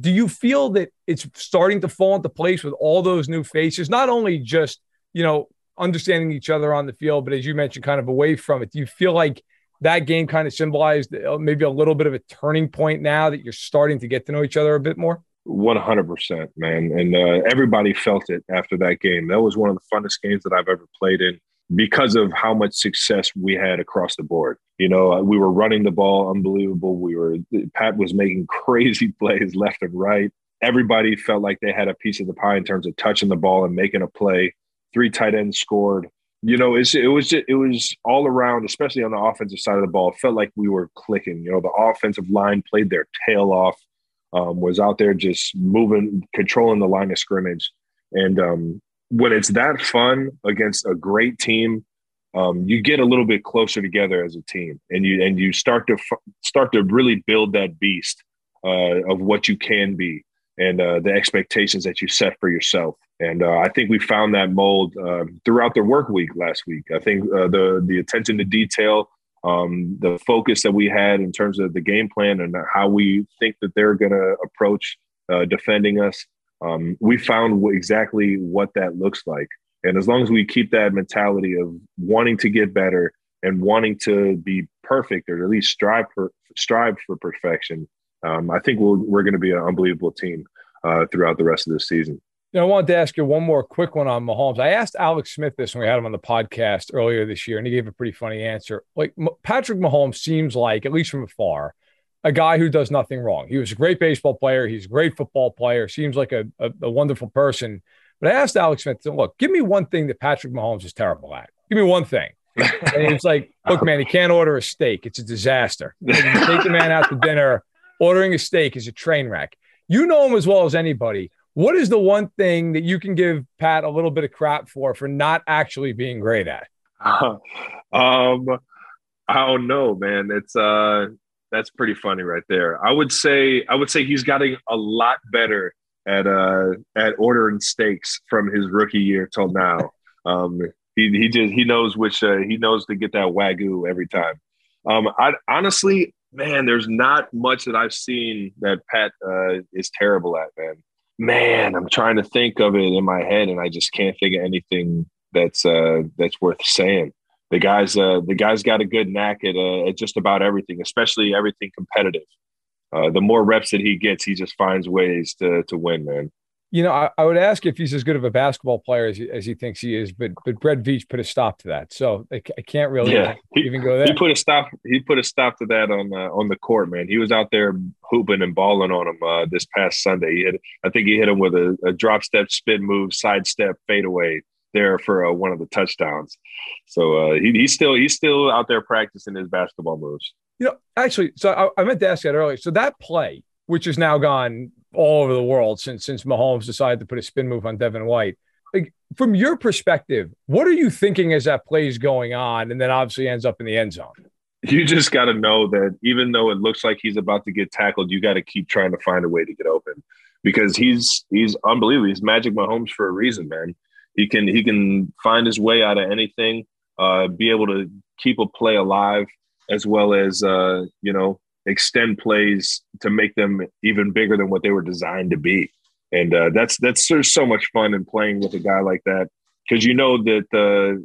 Do you feel that it's starting to fall into place with all those new faces? Not only just you know understanding each other on the field, but as you mentioned, kind of away from it. Do you feel like that game kind of symbolized uh, maybe a little bit of a turning point now that you're starting to get to know each other a bit more? One hundred percent, man, and uh, everybody felt it after that game. That was one of the funnest games that I've ever played in because of how much success we had across the board. You know, we were running the ball unbelievable. We were Pat was making crazy plays left and right. Everybody felt like they had a piece of the pie in terms of touching the ball and making a play. Three tight ends scored. You know, it's, it was just, it was all around, especially on the offensive side of the ball. It felt like we were clicking. You know, the offensive line played their tail off um, was out there just moving, controlling the line of scrimmage. And um, when it's that fun against a great team, um, you get a little bit closer together as a team, and you and you start to f- start to really build that beast uh, of what you can be and uh, the expectations that you set for yourself. And uh, I think we found that mold uh, throughout the work week last week. I think uh, the the attention to detail um, the focus that we had in terms of the game plan and how we think that they're going to approach uh, defending us. Um, we found exactly what that looks like. And as long as we keep that mentality of wanting to get better and wanting to be perfect or at least strive for strive for perfection, um, I think we we are going to be an unbelievable team uh, throughout the rest of the season. You know, I wanted to ask you one more quick one on Mahomes. I asked Alex Smith this when we had him on the podcast earlier this year, and he gave a pretty funny answer. Like Patrick Mahomes seems like, at least from afar, a guy who does nothing wrong. He was a great baseball player. He's a great football player. Seems like a, a, a wonderful person. But I asked Alex Smith, look, give me one thing that Patrick Mahomes is terrible at. Give me one thing. and he's like, look, man, he can't order a steak. It's a disaster. Like, take the man out to dinner, ordering a steak is a train wreck. You know him as well as anybody. What is the one thing that you can give Pat a little bit of crap for for not actually being great at? Um, I don't know, man. It's uh, that's pretty funny right there. I would say I would say he's getting a lot better at uh at ordering steaks from his rookie year till now. Um, he he just he knows which uh, he knows to get that wagyu every time. Um, I honestly, man, there's not much that I've seen that Pat uh, is terrible at, man. Man, I'm trying to think of it in my head, and I just can't think of anything that's uh, that's worth saying. The guy's uh, the guy's got a good knack at, uh, at just about everything, especially everything competitive. Uh, the more reps that he gets, he just finds ways to to win, man. You know, I, I, would ask if he's as good of a basketball player as he, as he thinks he is, but but Brett Veach put a stop to that, so I, I can't really yeah. even go there. He put a stop. He put a stop to that on uh, on the court, man. He was out there hooping and balling on him uh, this past Sunday. He hit, I think he hit him with a, a drop step, spin move, side step, fadeaway there for uh, one of the touchdowns. So uh, he, he's still he's still out there practicing his basketball moves. You know, actually, so I, I meant to ask that earlier. So that play, which has now gone all over the world since since Mahomes decided to put a spin move on Devin White. Like, from your perspective, what are you thinking as that play is going on, and then obviously ends up in the end zone? You just got to know that even though it looks like he's about to get tackled, you got to keep trying to find a way to get open because he's he's unbelievable. He's Magic Mahomes for a reason, man. He can he can find his way out of anything, uh, be able to keep a play alive, as well as uh, you know extend plays to make them even bigger than what they were designed to be. And uh, that's that's there's so much fun in playing with a guy like that because you know that uh,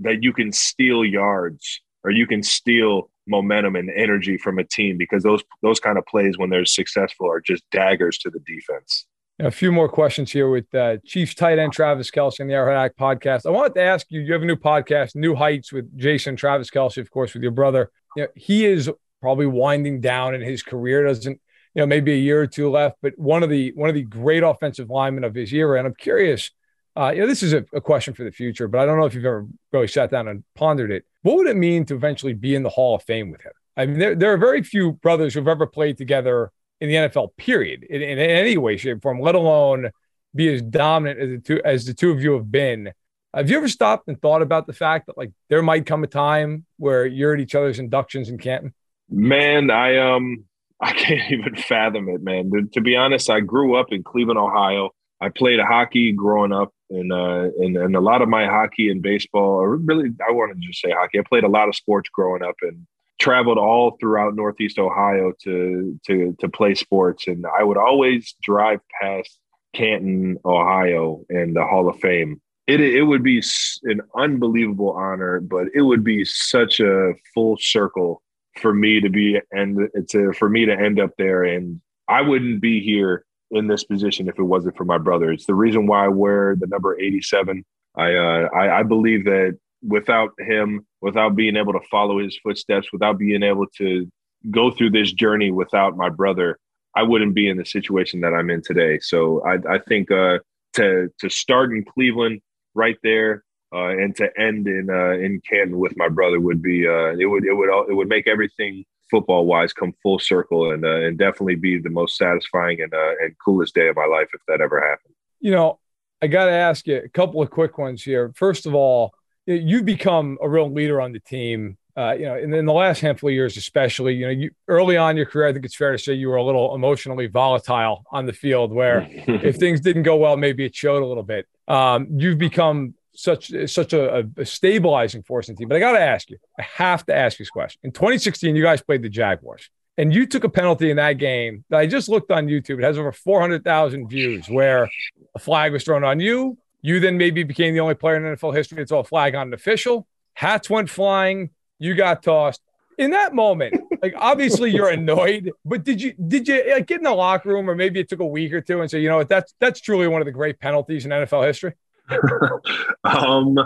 that you can steal yards or you can steal momentum and energy from a team because those those kind of plays when they're successful are just daggers to the defense. A few more questions here with uh, Chiefs tight end Travis Kelce and the Arrowhead Addict podcast. I wanted to ask you: You have a new podcast, New Heights, with Jason Travis Kelce, of course, with your brother. You know, he is probably winding down in his career. Doesn't you know maybe a year or two left, but one of the one of the great offensive linemen of his era. And I'm curious. Uh, you know, this is a, a question for the future, but I don't know if you've ever really sat down and pondered it. What would it mean to eventually be in the Hall of Fame with him? I mean, there, there are very few brothers who've ever played together in the NFL, period, in, in any way, shape, or form, let alone be as dominant as the two as the two of you have been. Have you ever stopped and thought about the fact that like there might come a time where you're at each other's inductions in Canton? Man, I um I can't even fathom it, man. To, to be honest, I grew up in Cleveland, Ohio. I played hockey growing up, and uh, and and a lot of my hockey and baseball, or really, I want to just say hockey. I played a lot of sports growing up, and traveled all throughout Northeast Ohio to to to play sports, and I would always drive past Canton, Ohio, and the Hall of Fame. It it would be an unbelievable honor, but it would be such a full circle for me to be and to for me to end up there, and I wouldn't be here in this position if it wasn't for my brother. It's the reason why I wear the number eighty seven. I, uh, I I believe that without him, without being able to follow his footsteps, without being able to go through this journey without my brother, I wouldn't be in the situation that I'm in today. So I, I think uh, to to start in Cleveland right there uh, and to end in uh, in Canton with my brother would be uh, it would it would it would make everything football wise come full circle and uh, and definitely be the most satisfying and uh, and coolest day of my life if that ever happened. You know, I got to ask you a couple of quick ones here. First of all, you've become a real leader on the team. Uh, you know, in, in the last handful of years, especially, you know, you early on in your career, I think it's fair to say you were a little emotionally volatile on the field, where if things didn't go well, maybe it showed a little bit. Um, you've become such such a, a, stabilizing force in the team. But I got to ask you, I have to ask you this question. In 2016, you guys played the Jaguars, and you took a penalty in that game that I just looked on YouTube. It has over 400,000 views, where a flag was thrown on you you then maybe became the only player in NFL history to throw a flag on an official. Hats went flying. You got tossed. In that moment, like obviously you're annoyed, but did you did you like, get in the locker room or maybe it took a week or two and say, you know what, that's that's truly one of the great penalties in NFL history? um,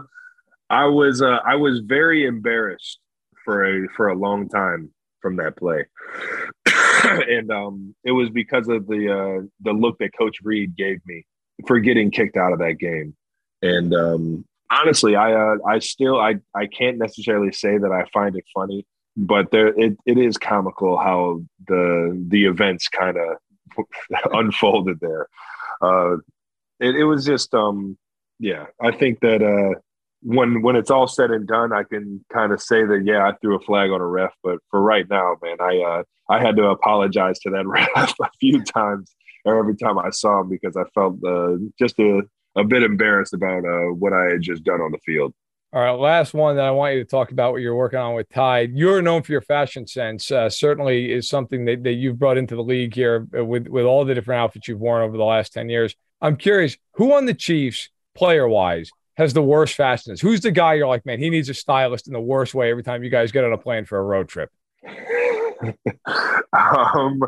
I was uh, I was very embarrassed for a for a long time from that play, and um, it was because of the uh, the look that Coach Reid gave me for getting kicked out of that game, and um, honestly, I uh, I still I I can't necessarily say that I find it funny, but there it, it is comical how the the events kind of unfolded there. Uh, it, it was just um yeah, I think that uh, when when it's all said and done, I can kind of say that yeah, I threw a flag on a ref. But for right now, man, I uh, I had to apologize to that ref a few times or every time I saw him because I felt uh, just a, a bit embarrassed about uh, what I had just done on the field. All right, last one that I want you to talk about what you're working on with Tide. You're known for your fashion sense. Uh, certainly is something that, that you've brought into the league here with with all the different outfits you've worn over the last ten years. I'm curious, who on the Chiefs player wise has the worst fastness? Who's the guy you're like, man, he needs a stylist in the worst way every time you guys get on a plane for a road trip? um,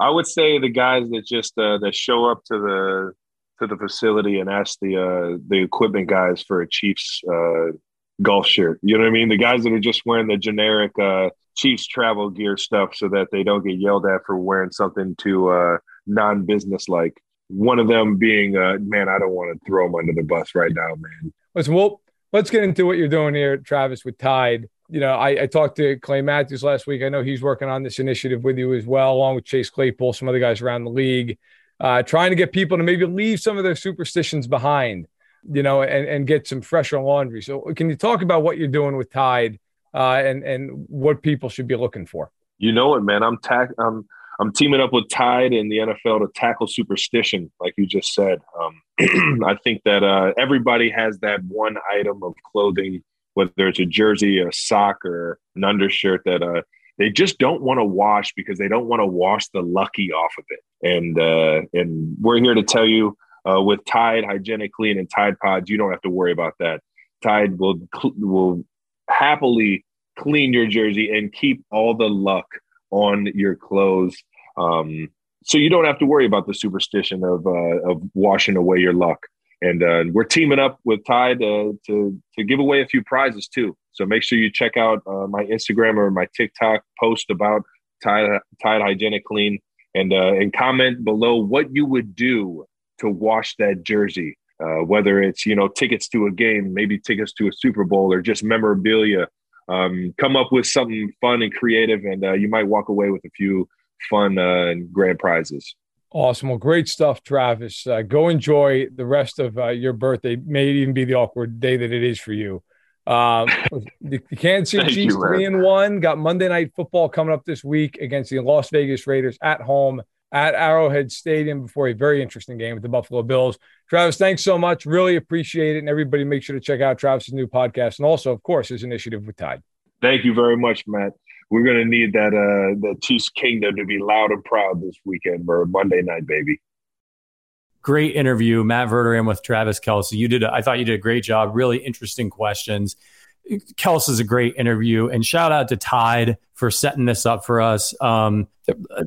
I would say the guys that just uh, that show up to the to the facility and ask the uh, the equipment guys for a Chiefs uh, golf shirt. You know what I mean? The guys that are just wearing the generic uh, Chiefs travel gear stuff so that they don't get yelled at for wearing something too uh, non business like one of them being, uh, man, I don't want to throw him under the bus right now, man. Listen, well, let's get into what you're doing here, Travis, with Tide. You know, I, I talked to Clay Matthews last week. I know he's working on this initiative with you as well, along with Chase Claypool, some other guys around the league, uh, trying to get people to maybe leave some of their superstitions behind, you know, and, and get some fresher laundry. So, can you talk about what you're doing with Tide uh, and and what people should be looking for? You know it, man. I'm tack. I'm I'm teaming up with Tide in the NFL to tackle superstition, like you just said. Um, I think that uh, everybody has that one item of clothing, whether it's a jersey, a sock, or an undershirt that uh, they just don't want to wash because they don't want to wash the lucky off of it. And uh, and we're here to tell you uh, with Tide Hygienic Clean and Tide Pods, you don't have to worry about that. Tide will will happily clean your jersey and keep all the luck on your clothes. Um, so you don't have to worry about the superstition of uh, of washing away your luck. And uh, we're teaming up with Tide uh, to to give away a few prizes too. So make sure you check out uh, my Instagram or my TikTok post about Tide Tide Hygienic Clean and uh, and comment below what you would do to wash that jersey. Uh, whether it's you know tickets to a game, maybe tickets to a Super Bowl, or just memorabilia um, come up with something fun and creative, and uh, you might walk away with a few fun uh, grand prizes. Awesome. Well, great stuff, Travis. Uh, go enjoy the rest of uh, your birthday. May even be the awkward day that it is for you. Um, the Kansas City Chiefs three and one got Monday Night Football coming up this week against the Las Vegas Raiders at home at Arrowhead Stadium before a very interesting game with the Buffalo Bills. Travis, thanks so much. Really appreciate it. And everybody, make sure to check out Travis's new podcast and also, of course, his initiative with Tide. Thank you very much, Matt. We're going to need that uh, the Chiefs Kingdom to be loud and proud this weekend for Monday night, baby. Great interview, Matt Verderame with Travis Kelce. You did, a, I thought you did a great job. Really interesting questions. Kels is a great interview, and shout out to Tide for setting this up for us. Um,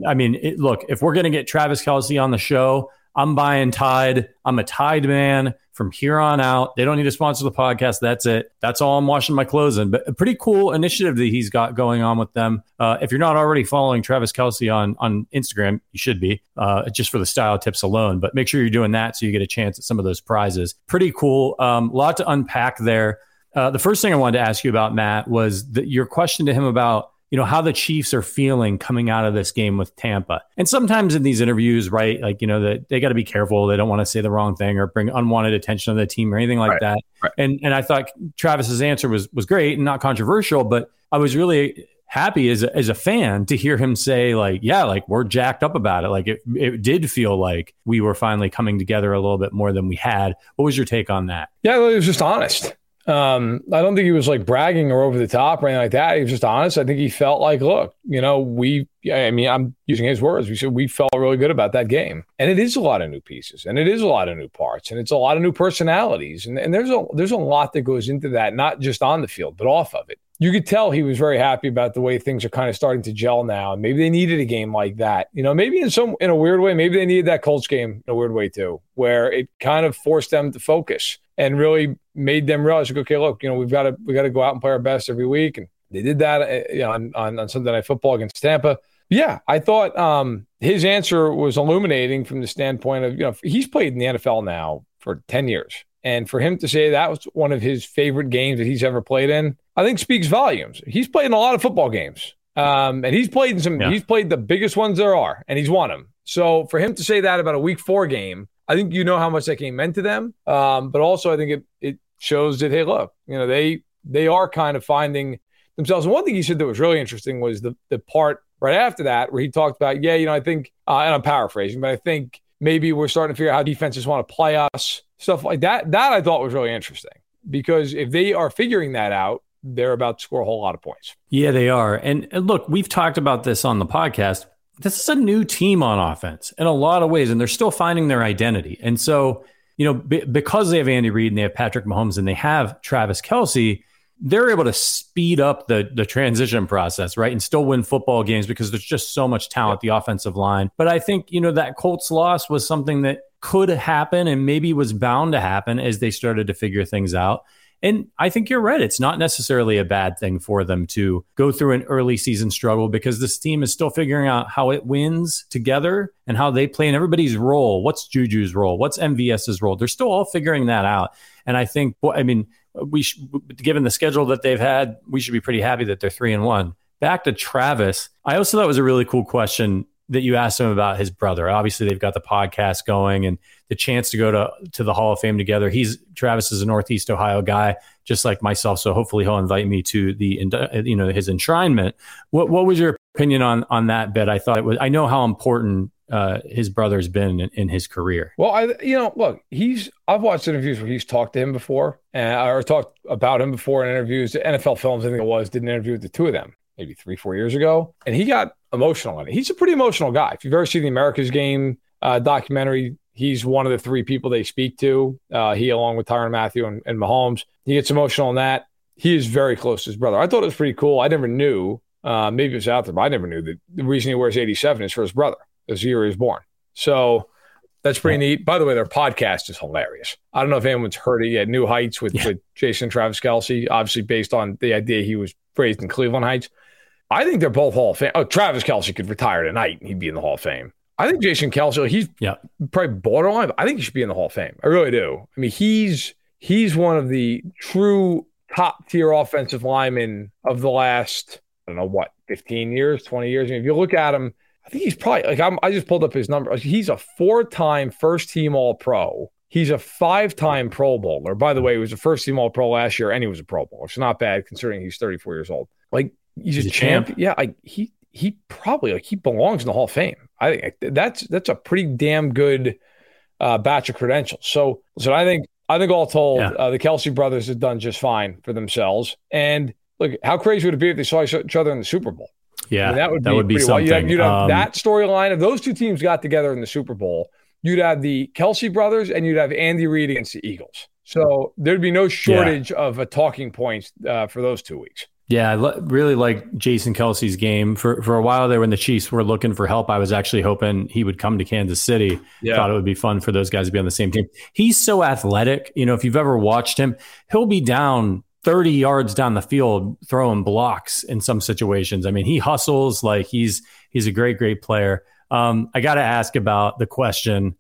I mean, it, look, if we're going to get Travis Kelce on the show, I'm buying Tide. I'm a Tide man from here on out. They don't need to sponsor the podcast. That's it. That's all I'm washing my clothes in. But a pretty cool initiative that he's got going on with them. Uh, if you're not already following Travis Kelce on on Instagram, you should be uh, just for the style tips alone. But make sure you're doing that so you get a chance at some of those prizes. Pretty cool. A um, lot to unpack there. Uh, the first thing I wanted to ask you about, Matt, was the, your question to him about you know how the Chiefs are feeling coming out of this game with Tampa. And sometimes in these interviews, right, like you know that they got to be careful. They don't want to say the wrong thing or bring unwanted attention to the team or anything like right, that. Right. And and I thought Travis's answer was was great and not controversial, but I was really happy as a, as a fan to hear him say like yeah like we're jacked up about it like it, it did feel like we were finally coming together a little bit more than we had what was your take on that yeah it was just honest um, I don't think he was like bragging or over the top or anything like that. He was just honest. I think he felt like, look, you know, we, I mean, I'm using his words. We said we felt really good about that game. And it is a lot of new pieces and it is a lot of new parts and it's a lot of new personalities. And, and there's a, there's a lot that goes into that, not just on the field, but off of it. you could tell he was very happy about the way things are kind of starting to gel now. And Maybe they needed a game like that. You know, maybe in some in a weird way, maybe they needed that Colts game in a weird way too, where it kind of forced them to focus and really made them realize, like, okay, look, you know, we've got to we got to go out and play our best every week, and they did that uh, you know, on, on on Sunday Night Football against Tampa. Yeah, I thought um, his answer was illuminating from the standpoint of you know he's played in the NFL now for ten years, and for him to say that was one of his favorite games that he's ever played in, I think speaks volumes. He's played in a lot of football games. Um, and he's played in some, yeah. he's played the biggest ones there are, and he's won them. So for him to say that about a week four game, I think you know how much that game meant to them. Um, but also I think it, it shows that, hey, look, you know, they, they are kind of finding themselves. And one thing he said that was really interesting was the, the part right after that where he talked about, yeah, you know, I think, uh, and I'm paraphrasing, but I think maybe we're starting to figure out how defenses want to play us stuff like that. That I thought was really interesting because if they are figuring that out, they're about to score a whole lot of points. Yeah, they are. And, and look, we've talked about this on the podcast. This is a new team on offense in a lot of ways, and they're still finding their identity. And so, you know, b- because they have Andy Reid and they have Patrick Mahomes and they have Travis Kelce, they're able to speed up the the transition process, right, and still win football games because there's just so much talent the offensive line. But I think you know that Colts loss was something that could happen and maybe was bound to happen as they started to figure things out. And I think you're right. It's not necessarily a bad thing for them to go through an early season struggle because this team is still figuring out how it wins together and how they play in everybody's role. What's Juju's role? What's MVS's role? They're still all figuring that out. And I think, I mean, we sh- given the schedule that they've had, we should be pretty happy that they're three and one. Back to Travis, I also thought was a really cool question that you asked him about his brother. Obviously, they've got the podcast going and the chance to go to to the Hall of Fame together. He's Travis is a Northeast Ohio guy, just like myself. So hopefully, he'll invite me to the you know his enshrinement. What what was your opinion on on that bit? I thought it was. I know how important uh, his brother's been in, in, his career. Well, I you know look, he's I've watched interviews where he's talked to him before, and or talked about him before in interviews. NFL Films, I think it was, did an interview with the two of them maybe three four years ago, and he got emotional on it. He's a pretty emotional guy. If you've ever seen the America's Game uh, documentary, he's one of the three people they speak to. Uh, he, along with Tyrann Mathieu and, and Mahomes, he gets emotional on that. He is very close to his brother. I thought it was pretty cool. I never knew. Uh, maybe it was out there, but I never knew that the reason he wears 87 is for his brother. This year he was born. So that's pretty neat. By the way, their podcast is hilarious. I don't know if anyone's heard it yet. New Heights with, yeah. with Jason Travis Kelce, obviously based on the idea he was raised in Cleveland Heights. I think they're both Hall of Fame. Oh, Travis Kelce could retire tonight and he'd be in the Hall of Fame. I think Jason Kelce, he's yeah. probably borderline, but I think he should be in the Hall of Fame. I really do. I mean, he's he's one of the true top tier offensive linemen of the last, I don't know what, 15 years, 20 years. I mean, if you look at him, I think he's probably like I'm, i just pulled up his number. He's a four-time first team All Pro. He's a five-time Pro Bowler. By the way, he was a first team All Pro last year, and he was a Pro Bowler. It's not bad considering he's 34 years old. Like he's, he's a, a champ. champ. Yeah, I, he he probably like he belongs in the Hall of Fame. I think that's that's a pretty damn good uh, batch of credentials. So, so I think I think all told, yeah. uh, the Kelce brothers have done just fine for themselves. And look, how crazy would it be if they saw each other in the Super Bowl? Yeah, I mean, that would that be, would be something. You'd have, you'd have um, that storyline. If those two teams got together in the Super Bowl, you'd have the Kelce brothers and you'd have Andy Reid against the Eagles. So there'd be no shortage yeah. of a talking points uh, for those two weeks. Yeah, I really like Jason Kelce's game. For for a while there, when the Chiefs were looking for help, I was actually hoping he would come to Kansas City. Yeah. Thought it would be fun for those guys to be on the same team. He's so athletic. You know, if you've ever watched him, he'll be down 30 yards down the field throwing blocks in some situations. I mean, he hustles like he's he's a great, great player. Um, I got to ask about the question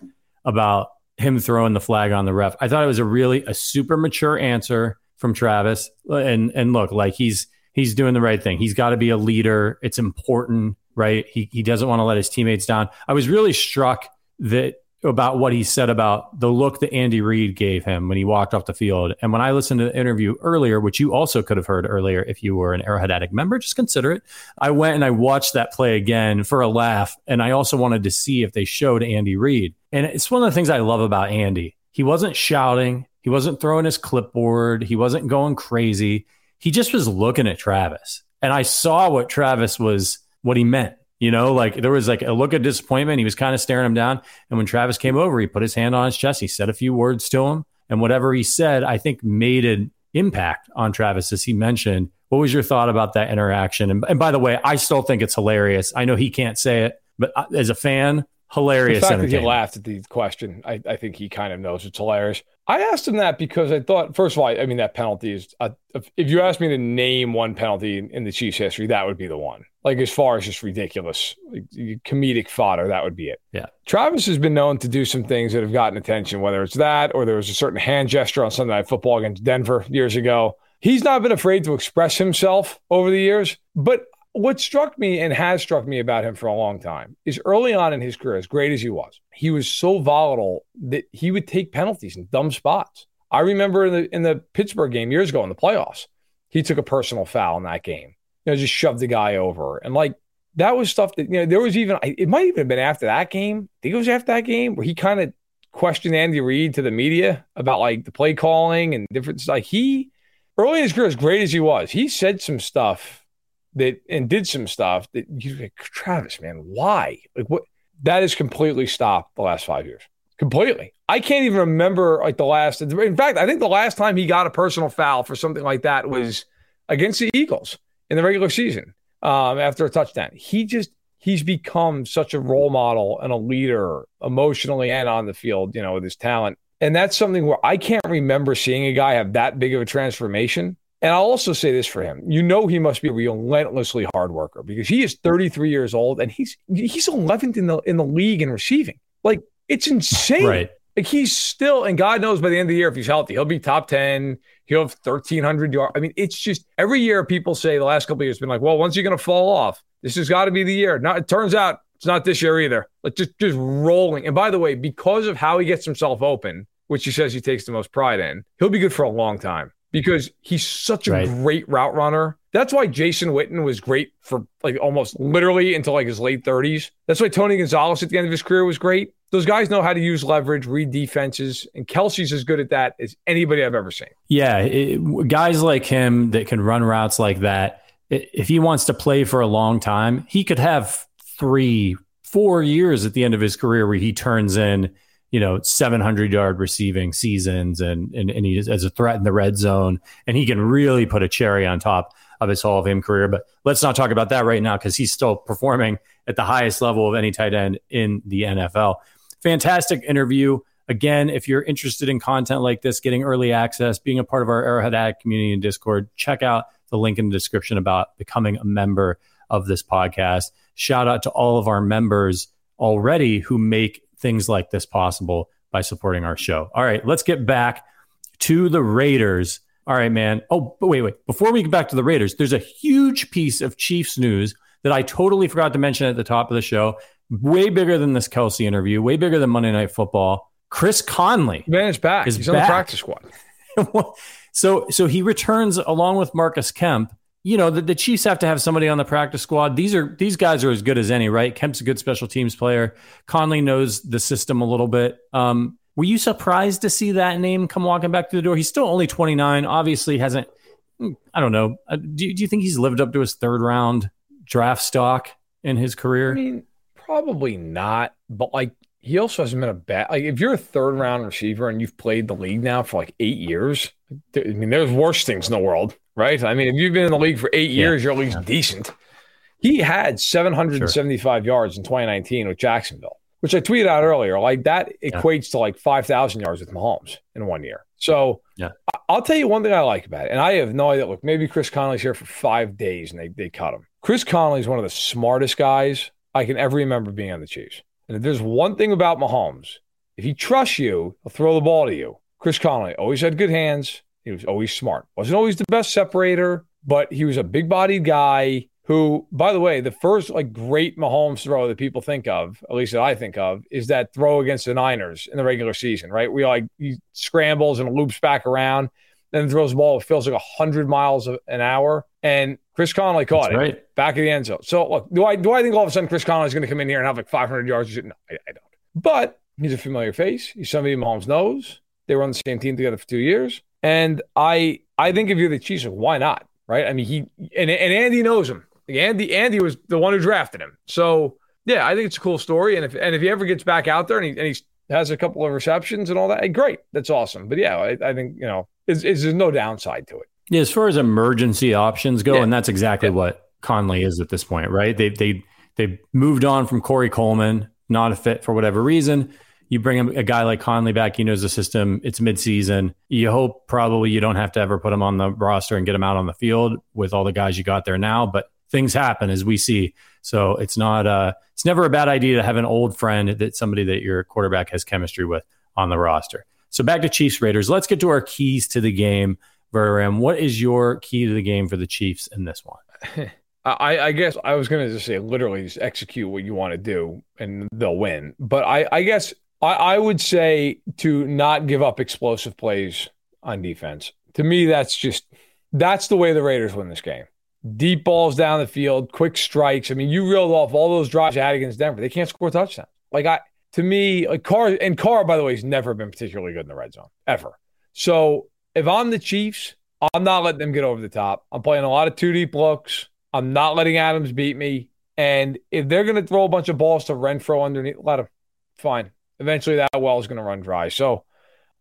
about him throwing the flag on the ref. I thought it was a really a super mature answer from Travis. And and look, like he's he's doing the right thing. He's got to be a leader. It's important, right? He he doesn't want to let his teammates down. I was really struck that about what he said about the look that Andy Reid gave him when he walked off the field. And when I listened to the interview earlier, which you also could have heard earlier if you were an Arrowhead Addict member, just consider it. I went and I watched that play again for a laugh. And I also wanted to see if they showed Andy Reid. And it's one of the things I love about Andy. He wasn't shouting, he wasn't throwing his clipboard, he wasn't going crazy he just was looking at Travis. And I saw what Travis was, what he meant. You know, like there was like a look of disappointment. He was kind of staring him down. And when Travis came over, he put his hand on his chest. He said a few words to him. And whatever he said, I think made an impact on Travis, as he mentioned, What was your thought about that interaction? And, and by the way, I still think it's hilarious. I know he can't say it, but uh, as a fan, hilarious. The fact that he laughed at the question, I, I think he kind of knows it's hilarious. I asked him that because I thought, first of all, I mean, that penalty is, uh, if you asked me to name one penalty in, in, the Chiefs' history, that would be the one. Like, as far as just ridiculous, like, comedic fodder, that would be it. Yeah. Travis has been known to do some things that have gotten attention, whether it's that or there was a certain hand gesture on Sunday Night Football against Denver years ago. He's not been afraid to express himself over the years, but what struck me and has struck me about him for a long time is early on in his career, as great as he was, he was so volatile that he would take penalties in dumb spots. I remember in the in the Pittsburgh game years ago in the playoffs, he took a personal foul in that game. You know, just shoved the guy over. And like that was stuff that, you know, there was even it might even have been after that game. I think it was after that game where he kind of questioned Andy Reid to the media about like the play calling and different like he early in his career, as great as he was, he said some stuff that and did some stuff that you like, Travis, man, why? Like what that has completely stopped the last five years. Completely. I can't even remember like the last in fact, I think the last time he got a personal foul for something like that was against the Eagles in the regular season um, after a touchdown. He just he's become such a role model and a leader emotionally and on the field, you know, with his talent. And that's something where I can't remember seeing a guy have that big of a transformation and I'll also say this for him. You know he must be a relentlessly hard worker because he is 33 years old and he's he's 11th in the in the league in receiving. Like it's insane. Right. Like he's still, and God knows by the end of the year if he's healthy, he'll be top 10. He'll have 1,300 yards. I mean, it's just every year people say the last couple of years been like, well, once you're going to fall off, this has got to be the year. Now it turns out it's not this year either. Like just just rolling. And by the way, because of how he gets himself open, which he says he takes the most pride in, he'll be good for a long time because he's such a right. great route runner. That's why Jason Witten was great for like almost literally until like his late 30s. That's why Tony Gonzalez at the end of his career was great. Those guys know how to use leverage, read defenses, and Kelce's as good at that as anybody I've ever seen. Yeah, it, guys like him that can run routes like that. If he wants to play for a long time, he could have three, four years at the end of his career where he turns in you know, 700 yard receiving seasons and, and, and he is as a threat in the red zone. And he can really put a cherry on top of his Hall of Fame career. But let's not talk about that right now because he's still performing at the highest level of any tight end in the NFL. Fantastic interview. Again, if you're interested in content like this, getting early access, being a part of our Arrowhead Addict community and Discord, check out the link in the description about becoming a member of this podcast. Shout out to all of our members already who make things like this possible by supporting our show. All right, let's get back to the Raiders. All right, man. Oh, but wait, wait. Before we get back to the Raiders, there's a huge piece of Chiefs news that I totally forgot to mention at the top of the show. Way bigger than this Kelce interview, way bigger than Monday Night Football. Chris Conley. Man is back. He's back. on the practice squad. so so he returns along with Marcus Kemp you know, the, the Chiefs have to have somebody on the practice squad. These are these guys are as good as any, right? Kemp's a good special teams player. Conley knows the system a little bit. Um, were you surprised to see that name come walking back through the door? He's still only 29. Obviously, hasn't. Hmm, I don't know. Uh, do, do you think he's lived up to his third round draft stock in his career? I mean, probably not. But like, he also hasn't been a bad. Like, if you're a third round receiver and you've played the league now for like eight years, I mean, there's worse things in the world right? I mean, if you've been in the league for eight years, yeah. you're at least yeah. decent. He had 775 sure. yards in 2019 with Jacksonville, which I tweeted out earlier. Like that equates yeah. to like 5,000 yards with Mahomes in one year. So yeah. I'll tell you one thing I like about it, and I have no idea. Look, maybe Chris Conley's here for five days and they, they cut him. Chris Conley is one of the smartest guys I can ever remember being on the Chiefs. And if there's one thing about Mahomes, if he trusts you, he'll throw the ball to you. Chris Conley always had good hands. He was always smart. Wasn't always the best separator, but he was a big bodied guy who, by the way, the first like great Mahomes throw that people think of, at least that I think of, is that throw against the Niners in the regular season, right? We like he scrambles and loops back around, then throws the ball. It feels like hundred miles an hour, and Chris Conley caught That's it right. back of the end zone. So look, do I do I think all of a sudden Chris Conley is going to come in here and have like 500 yards? No, I, I don't. But he's a familiar face. He's somebody Mahomes knows. They were on the same team together for two years. And I I think if you're the Chiefs, why not? Right? I mean, he and, and Andy knows him. Andy Andy was the one who drafted him. So yeah, I think it's a cool story. And if and if he ever gets back out there and he and he has a couple of receptions and all that, hey, great, that's awesome. But yeah, I, I think you know, it's, it's, there's no downside to it. Yeah, as far as emergency options go, Yeah. and that's exactly what Conley is at this point, right? They they they moved on from Corey Coleman, not a fit for whatever reason. You bring a, guy like Conley back, he knows the system. It's midseason. You hope probably you don't have to ever put him on the roster and get him out on the field with all the guys you got there now. But things happen as we see. So it's not uh it's never a bad idea to have an old friend that somebody that your quarterback has chemistry with on the roster. So back to Chiefs Raiders. Let's get to our keys to the game. Verderame, what is your key to the game for the Chiefs in this one? I, I guess I was going to just say literally just execute what you want to do and they'll win. But I, I guess I, I would say to not give up explosive plays on defense. To me, that's just that's the way the Raiders win this game. Deep balls down the field, quick strikes. I mean, you reeled off all those drives you had against Denver. They can't score touchdowns. Like I to me, like Carr and Carr, by the way, has never been particularly good in the red zone ever. So if I'm the Chiefs, I'm not letting them get over the top. I'm playing a lot of two deep looks. I'm not letting Adams beat me. And if they're going to throw a bunch of balls to Renfrow underneath, let them. Fine. Eventually, that well is going to run dry. So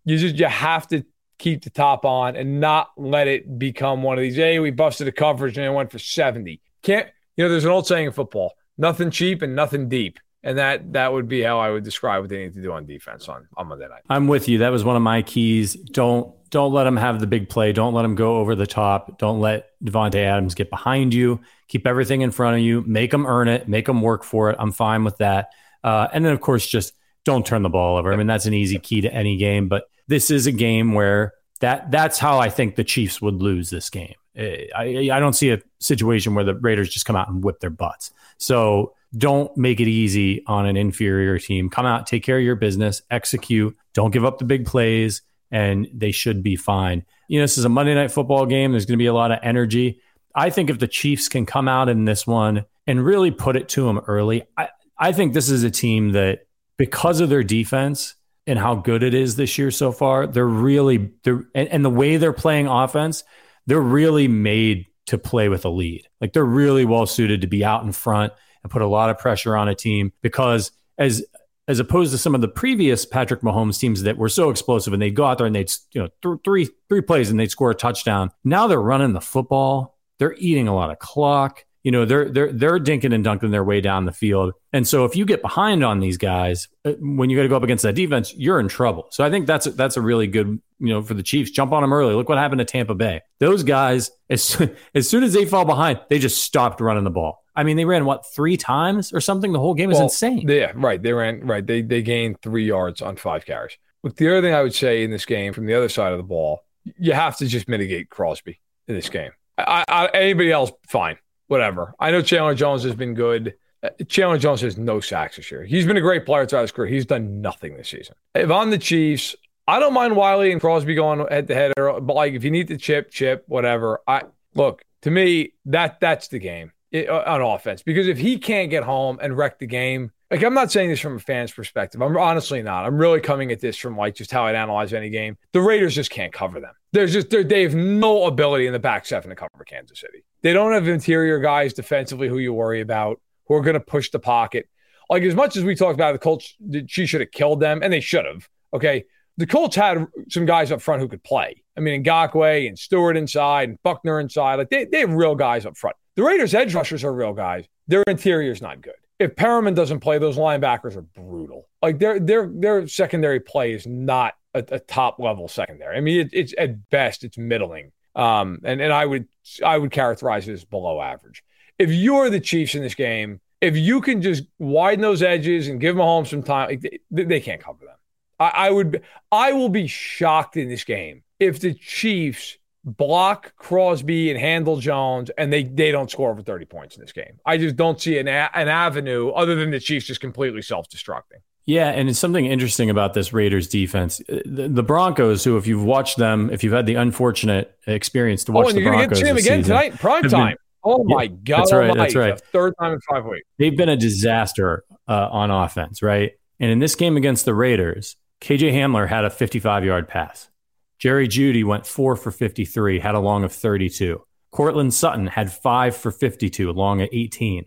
you just you have to keep the top on and not let it become one of these. Hey, we busted a coverage and it went for seventy. Can't you know? There's an old saying in football: nothing cheap and nothing deep. And that that would be how I would describe what they need to do on defense on, on Monday night. I'm with you. That was one of my keys. Don't don't let them have the big play. Don't let them go over the top. Don't let Davante Adams get behind you. Keep everything in front of you. Make them earn it. Make them work for it. I'm fine with that. Uh, and then of course, just don't turn the ball over. I mean, that's an easy key to any game. But this is a game where that that's how I think the Chiefs would lose this game. I, I, I don't see a situation where the Raiders just come out and whip their butts. So don't make it easy on an inferior team. Come out, take care of your business, execute. Don't give up the big plays, and they should be fine. You know, this is a Monday night football game. There's going to be a lot of energy. I think if the Chiefs can come out in this one and really put it to them early, I, I think this is a team that, because of their defense and how good it is this year so far, they're really they're and, and the way they're playing offense, they're really made to play with a lead. Like they're really well suited to be out in front and put a lot of pressure on a team because as as opposed to some of the previous Patrick Mahomes teams that were so explosive and they'd go out there and they'd you know th- three three plays and they'd score a touchdown. Now they're running the football. They're eating a lot of clock. You know they're they're they're dinking and dunking their way down the field. And so if you get behind on these guys uh, when you got to go up against that defense, you're in trouble. So I think that's a, that's a really good you know for the Chiefs. Jump on them early. Look what happened to Tampa Bay. Those guys as as soon as they fall behind, they just stopped running the ball. I mean, they ran what three times or something. The whole game was Well, insane. Yeah, right. They ran right. They they gained three yards on five carries. But the other thing I would say in this game from the other side of the ball, you have to just mitigate Crosby in this game. I, I, anybody else, fine, whatever. I know Chandler Jones has been good. Uh, Chandler Jones has no sacks this year. He's been a great player throughout his career. He's done nothing this season. If I'm the Chiefs, I don't mind Wylie and Crosby going head to head, but like if you need to chip, chip, whatever. I look to me that that's the game it, uh, on offense because if he can't get home and wreck the game, like I'm not saying this from a fan's perspective. I'm honestly not. I'm really coming at this from like just how I'd analyze any game. The Raiders just can't cover them. There's just they're- have no ability in the back seven to cover Kansas City. They don't have interior guys defensively who you worry about who are going to push the pocket. Like as much as we talked about the Colts, she should have killed them, and they should have. Okay, the Colts had some guys up front who could play. I mean, Ngakoue and Stewart inside and Buckner inside. Like they, they have real guys up front. The Raiders' edge rushers are real guys. Their interior's not good. If Perryman doesn't play, those linebackers are brutal. Like their their their secondary play is not a, a top level secondary. I mean, it, it's at best it's middling. Um, and and I would I would characterize it as below average. If you're the Chiefs in this game, if you can just widen those edges and give Mahomes some time, they, they can't cover them. I, I would I will be shocked in this game if the Chiefs block Crosby and handle Jones and they they don't score over 30 points in this game. I just don't see an a, an avenue other than the Chiefs just completely self-destructing. Yeah, and it's something interesting about this Raiders defense. Uh, The, the Broncos, who, if you've watched them, if you've had the unfortunate experience to watch oh, and the you're Broncos get to him again season, tonight, prime have been- time. oh Yeah, my God! that's right, that's right. third time in five weeks. they've been a disaster uh, on offense, right? And in this game against the Raiders, KJ Hamler had a 55 yard pass. Jerry Jeudy went four for 53, had a long of 32. Courtland Sutton had five for 52, long at 18.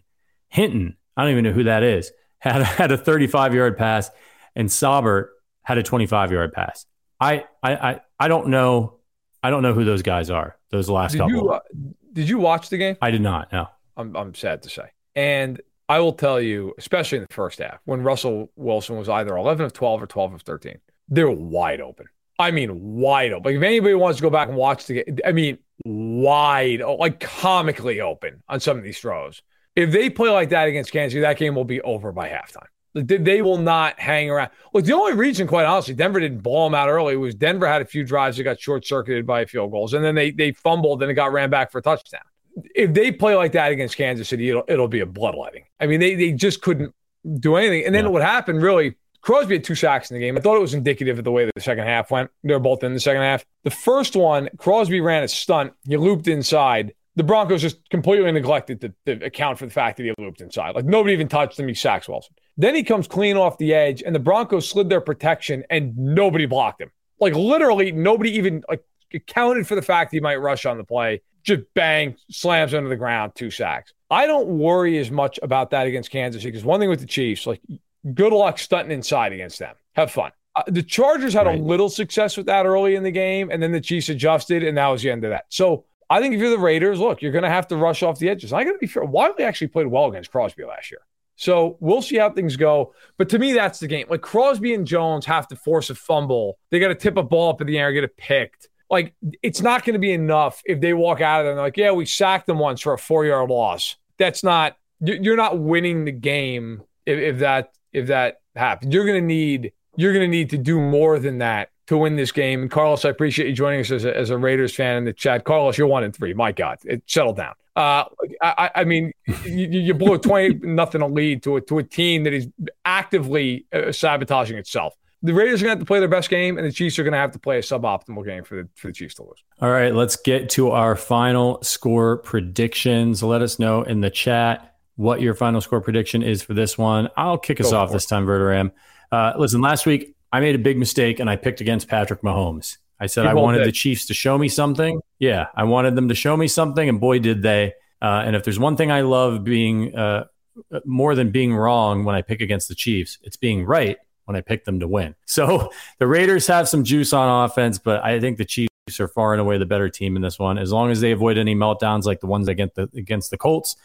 Hinton, I don't even know who that is, had, had a 35 yard pass, and Saubert had a 25 yard pass. I, I, I, I don't know. I don't know who those guys are. Those last Did couple. you uh, did you watch the game? I did not. No. I'm I'm sad to say. And I will tell you, especially in the first half, when Russell Wilson was either 11 of 12 or 12 of 13, they're wide open. I mean, wide open. Like if anybody wants to go back and watch the game, I mean, wide, like comically open on some of these throws. If they play like that against Kansas City, that game will be over by halftime. They, will not hang around. Look, the only reason, quite honestly, Denver didn't ball them out early was Denver had a few drives that got short circuited by field goals, and then they they fumbled and it got ran back for a touchdown. If they play like that against Kansas City, it'll it'll be a bloodletting. I mean, they they just couldn't do anything. And then Yeah. what happened really? Crosby had two sacks in the game. I thought it was indicative of the way that the second half went. They're both in the second half. The first one, Crosby ran a stunt. He looped inside. The Broncos just completely neglected to, to account for the fact that he looped inside. Like nobody even touched him. He sacks Wilson. Then he comes clean off the edge, and the Broncos slid their protection, and nobody blocked him. Like literally, nobody even like accounted for the fact that he might rush on the play. Just bang, slams into the ground, two sacks. I don't worry as much about that against Kansas City because one thing with the Chiefs, like good luck stunting inside against them. Have fun. Uh, the Chargers had Right. a little success with that early in the game, and then the Chiefs adjusted, and that was the end of that. So I think if you're the Raiders, look, you're going to have to rush off the edges. I got to be fair. Wylie actually played well against Crosby last year. So we'll see how things go. But to me, that's the game. Like Crosby and Jones have to force a fumble. They got to tip a ball up in the air, get it picked. Like it's not going to be enough if they walk out of there and like, yeah, we sacked them once for a four yard loss. That's not, you- you're not winning the game if, if that, if that happens. You're going to need, you're going to need to do more than that to win this game. And Carlos, I appreciate you joining us as a, as a Raiders fan in the chat. Carlos, you're one and three. My God, it settled down. Uh, I, I mean, you, you blew a twenty nothing a lead to a to a team that is actively uh, sabotaging itself. The Raiders are going to have to play their best game, and the Chiefs are going to have to play a suboptimal game for the for the Chiefs to lose. All right, let's get to our final score predictions. Let us know in the chat what your final score prediction is for this one. I'll kick us Go off this time, Verderame. Uh, listen, last week I made a big mistake and I picked against Patrick Mahomes. I said You I wanted the Chiefs to show me something. Yeah, I wanted them to show me something, and boy, did they. Uh, and if there's one thing I love being uh, more than being wrong when I pick against the Chiefs, it's being right when I pick them to win. So the Raiders have some juice on offense, but I think the Chiefs are far and away the better team in this one. As long as they avoid any meltdowns like the ones against the against the Colts,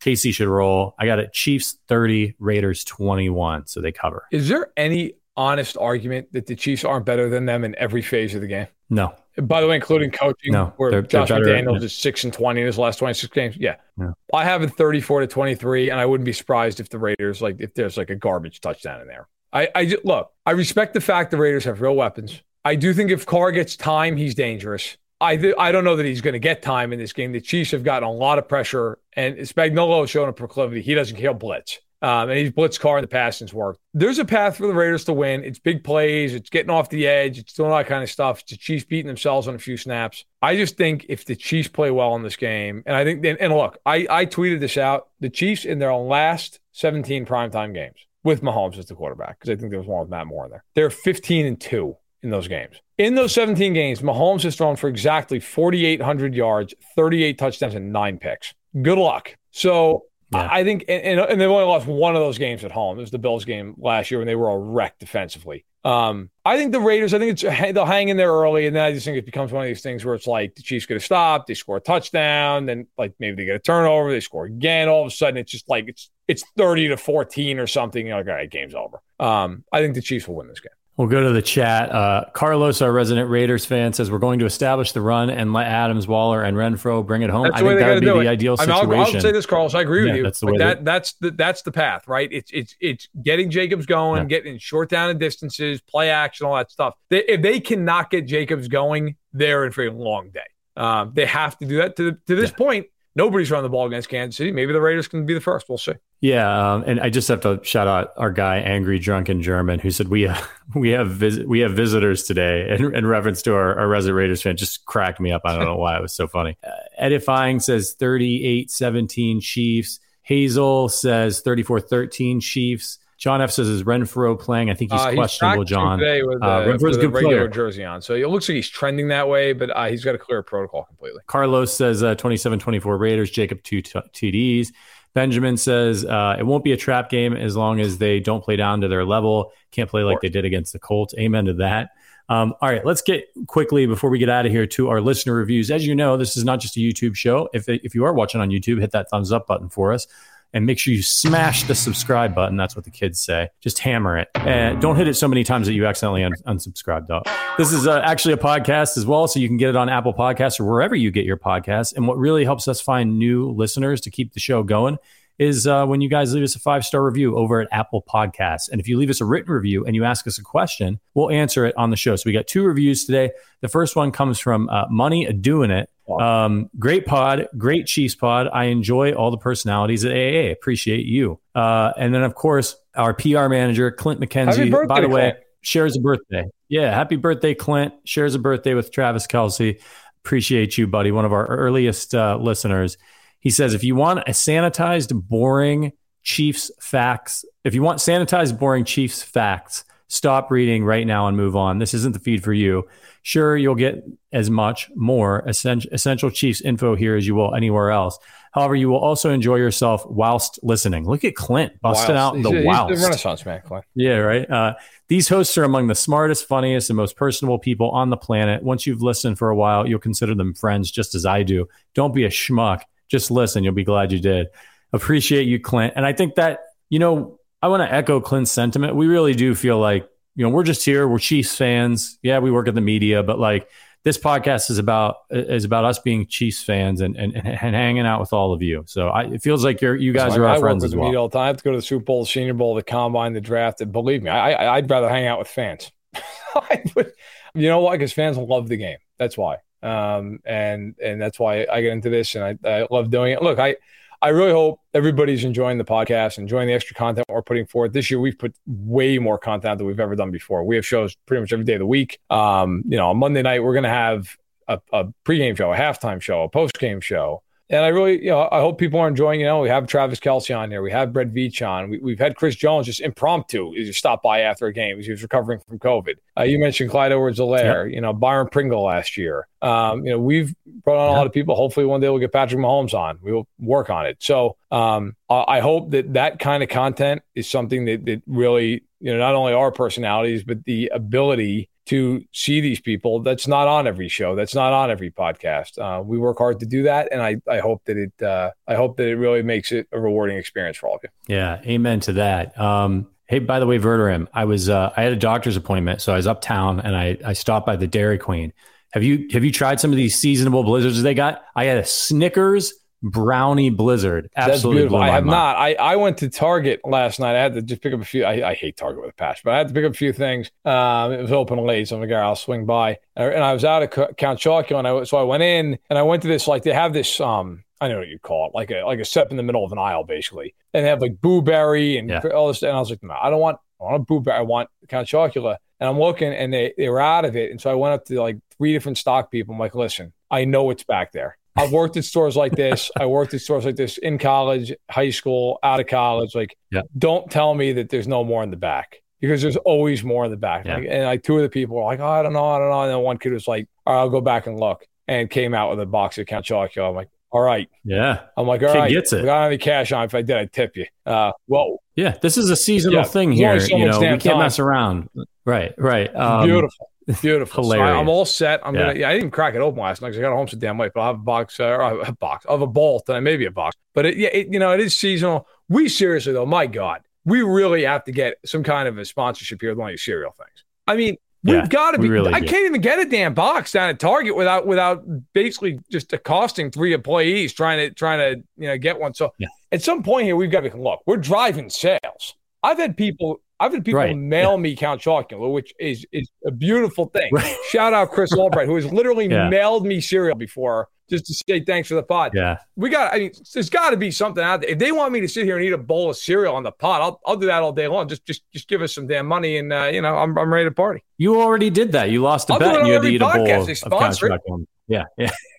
KC should roll. I got it Chiefs 30, Raiders 21. So they cover. Is there any honest argument that the Chiefs aren't better than them in every phase of the game? No. By the way, including coaching, No, where they're- Josh they're McDaniels is six and twenty in his last twenty six games. Yeah. Yeah. I have it thirty four to twenty three, and I wouldn't be surprised if the Raiders like if there's like a garbage touchdown in there. I, I look, I respect the fact the Raiders have real weapons. I do think if Carr gets time, he's dangerous. I th- I don't know that he's going to get time in this game. The Chiefs have gotten a lot of pressure, and Spagnuolo has shown a proclivity. He doesn't kill blitz. Um, and he's blitz Carr in the it's worked. There's a path for the Raiders to win. It's big plays. It's getting off the edge. It's doing all that kind of stuff. It's the Chiefs beating themselves on a few snaps. I just think if the Chiefs play well in this game, and I think, and, look, I, I tweeted this out. The Chiefs in their last 17 primetime games with Mahomes as the quarterback, because I think there was one with Matt Moore in there. They're 15 and 2 in those games. In those 17 games, Mahomes has thrown for exactly 4,800 yards, 38 touchdowns, and nine picks. Good luck. So Yeah. I think, and, and, they've only lost one of those games at home. It was the Bills game last year when they were a wreck defensively. Um, I think the Raiders, I think it's they'll hang in there early, and then I just think it becomes one of these things where it's like the Chiefs get a stop, they score a touchdown, then like maybe they get a turnover, they score again. All of a sudden, it's just like it's it's thirty to fourteen or something. You're like, all right, game's over. Um, I think the Chiefs will win this game. We'll go to the chat. Uh, Carlos, our resident Raiders fan, says we're going to establish the run and let Adams, Waller, and Renfrow bring it home. That's I think that would be the it. ideal I mean, situation. I'll, I'll say this, Carlos. I agree with Yeah, you. that's the Like way that, that's the that's the path, right? It's it's it's getting Jacobs going, Yeah. getting short down and distances, play action, all that stuff. They, if they cannot get Jacobs going, they're in for a long day. Um, they have to do that. To to this Yeah. point, nobody's run the ball against Kansas City. Maybe the Raiders can be the first. We'll see. Yeah, um, and I just have to shout out our guy, angry drunken German, who said we have, we have vis- we have visitors today, in, in reference to our, our resident Raiders fan. Just cracked me up. I don't know why it was so funny. Uh, Edifying says 38-17 Chiefs. Hazel says 34-13 Chiefs. John F says is Renfrow playing? I think he's Uh, questionable. John. today with, Uh, uh, Renfrow's with a a good regular player. jersey on, so it looks like he's trending that way, but uh, he's got to clear a protocol completely. Carlos says uh, 27-24 Raiders. Jacob two t- TDs. Benjamin says uh, it won't be a trap game as long as they don't play down to their level. Can't play like they did against the Colts. Amen to that. Um, all right, let's get quickly before we get out of here to our listener reviews. As you know, this is not just a YouTube show. If if you are watching on YouTube, hit that thumbs up button for us and make sure you smash the subscribe button. That's what the kids say. Just hammer it. And don't hit it so many times that you accidentally un- unsubscribed up. This is uh, actually a podcast as well, so you can get it on Apple Podcasts or wherever you get your podcasts. And what really helps us find new listeners to keep the show going is uh, when you guys leave us a five star review over at Apple Podcasts. And if you leave us a written review and you ask us a question, we'll answer it on the show. So we got two reviews today. The first one comes from uh, Money Doing It. Um, great pod, great Chiefs pod. I enjoy all the personalities at AA. Appreciate you. Uh, and then, of course, our PR manager, Clint McKenzie. Birthday, by the way, Clint. shares a birthday. Yeah, happy birthday, Clint. Shares a birthday with Travis Kelce. Appreciate you, buddy. One of our earliest uh, listeners. He says, if you want a sanitized, boring Chiefs facts, if you want sanitized, boring Chiefs facts, stop reading right now and move on. This isn't the feed for you. Sure, you'll get as much more essential, Chiefs info here as you will anywhere else. However, you will also enjoy yourself whilst listening. Look at Clint busting out He's the he's whilst. the Renaissance man, Clint. Yeah, right. Uh, these hosts are among the smartest, funniest, and most personable people on the planet. Once you've listened for a while, you'll consider them friends just as I do. Don't be a schmuck. Just listen. You'll be glad you did. Appreciate you, Clint. And I think that, you know, I want to echo Clint's sentiment. We really do feel like, you know, we're just here. We're Chiefs fans. Yeah, we work at the media, but like this podcast is about is about us being Chiefs fans and and, and hanging out with all of you. So I, it feels like you're you guys are our I friends as the well. all the time. I have to go to the Super Bowl, the Senior Bowl, the Combine, the draft. And believe me, I, I, I'd rather hang out with fans. I would- you know why? Because fans love the game. That's why. Um, and and that's why I get into this, and I, I love doing it. Look, I I really hope everybody's enjoying the podcast, enjoying the extra content we're putting forth. This year, we've put way more content than we've ever done before. We have shows pretty much every day of the week. Um, you know, on Monday night, we're going to have a, a pregame show, a halftime show, a postgame show. And I really, you know, I hope people are enjoying. You know, we have Travis Kelce on here, we have Brett Veach on, we, we've had Chris Jones just impromptu. Just stopped by after a game. as He was recovering from COVID. Uh, you mentioned Clyde Edwards-Helaire, you know, Byron Pringle last year. Um, you know, we've brought on a lot of people. Hopefully, one day we'll get Patrick Mahomes on. We will work on it. So um, I, I hope that that kind of content is something that that really, you know, not only our personalities, but the ability to see these people that's not on every show that's not on every podcast uh, we work hard to do that and i, I hope that it uh, i hope that it really makes it a rewarding experience for all of you Yeah, amen to that. Um, hey, by the way, Verderame, I was uh, I had a doctor's appointment, so I was uptown and I I stopped by the Dairy Queen. Have you have you tried some of these seasonable blizzards they got? I had a Snickers brownie blizzard. Absolutely i have mind. not I, I went to target last night i had to just pick up a few i, I hate target with a passion but i had to pick up a few things um, it was open late so i'm like "All right, i'll swing by and and i was out of count chocula and I, so i went in and i went to this like they have this um I know what you call it, like a like a step in the middle of an aisle, basically. And they have like blueberry and Yeah. all this. And I was like, no, I don't want, I want a blueberry. I want Count Chocula. And I'm looking, and they they were out of it. And so I went up to like three different stock people. I'm like, listen, I know it's back there. I've worked at stores like this. I worked at stores like this in college, high school, out of college. Like, Yeah. don't tell me that there's no more in the back because there's always more in the back. Yeah. Like, and like two of the people were like, oh, I don't know, I don't know. And then one kid was like, all right, I'll go back and look, and came out with a box of Count Chocula. I'm like, all right. Yeah, I'm like, all Kid right, gets it. I don't have any cash on. If I did, I'd tip you. Uh, well, yeah. This is a seasonal Yeah, thing here. so You know, we can't time. mess around. Right, right. Um, beautiful, beautiful. So I, hilarious. am all set. I'm Yeah. gonna. Yeah, I didn't crack it open last night because I got a home so damn late. But I'll have a box, uh, or a box of a bolt, and maybe a box. But it, yeah, it, you know, it is seasonal. We seriously though, my God, we really have to get some kind of a sponsorship here with one of these cereal things. I mean. We've got to be. really I do. can't even get a damn box down at Target without without basically just accosting three employees trying to trying to you know get one. So Yeah. at some point here, we've got to look. We're driving sales. I've had people. I've had people Right. mail me Count Chocula, which is is a beautiful thing. Right. Shout out Chris Albright, who has literally Yeah. mailed me cereal before just to say thanks for the pod. Yeah, We got. I mean, there's got to be something out there. If they want me to sit here and eat a bowl of cereal on the pod, I'll I'll do that all day long. Just just just give us some damn money, and uh, you know I'm I'm ready to party. you already did that. You lost a I'll bet and you had to eat a bowl of, They Count sponsor. Chocula. Yeah, yeah.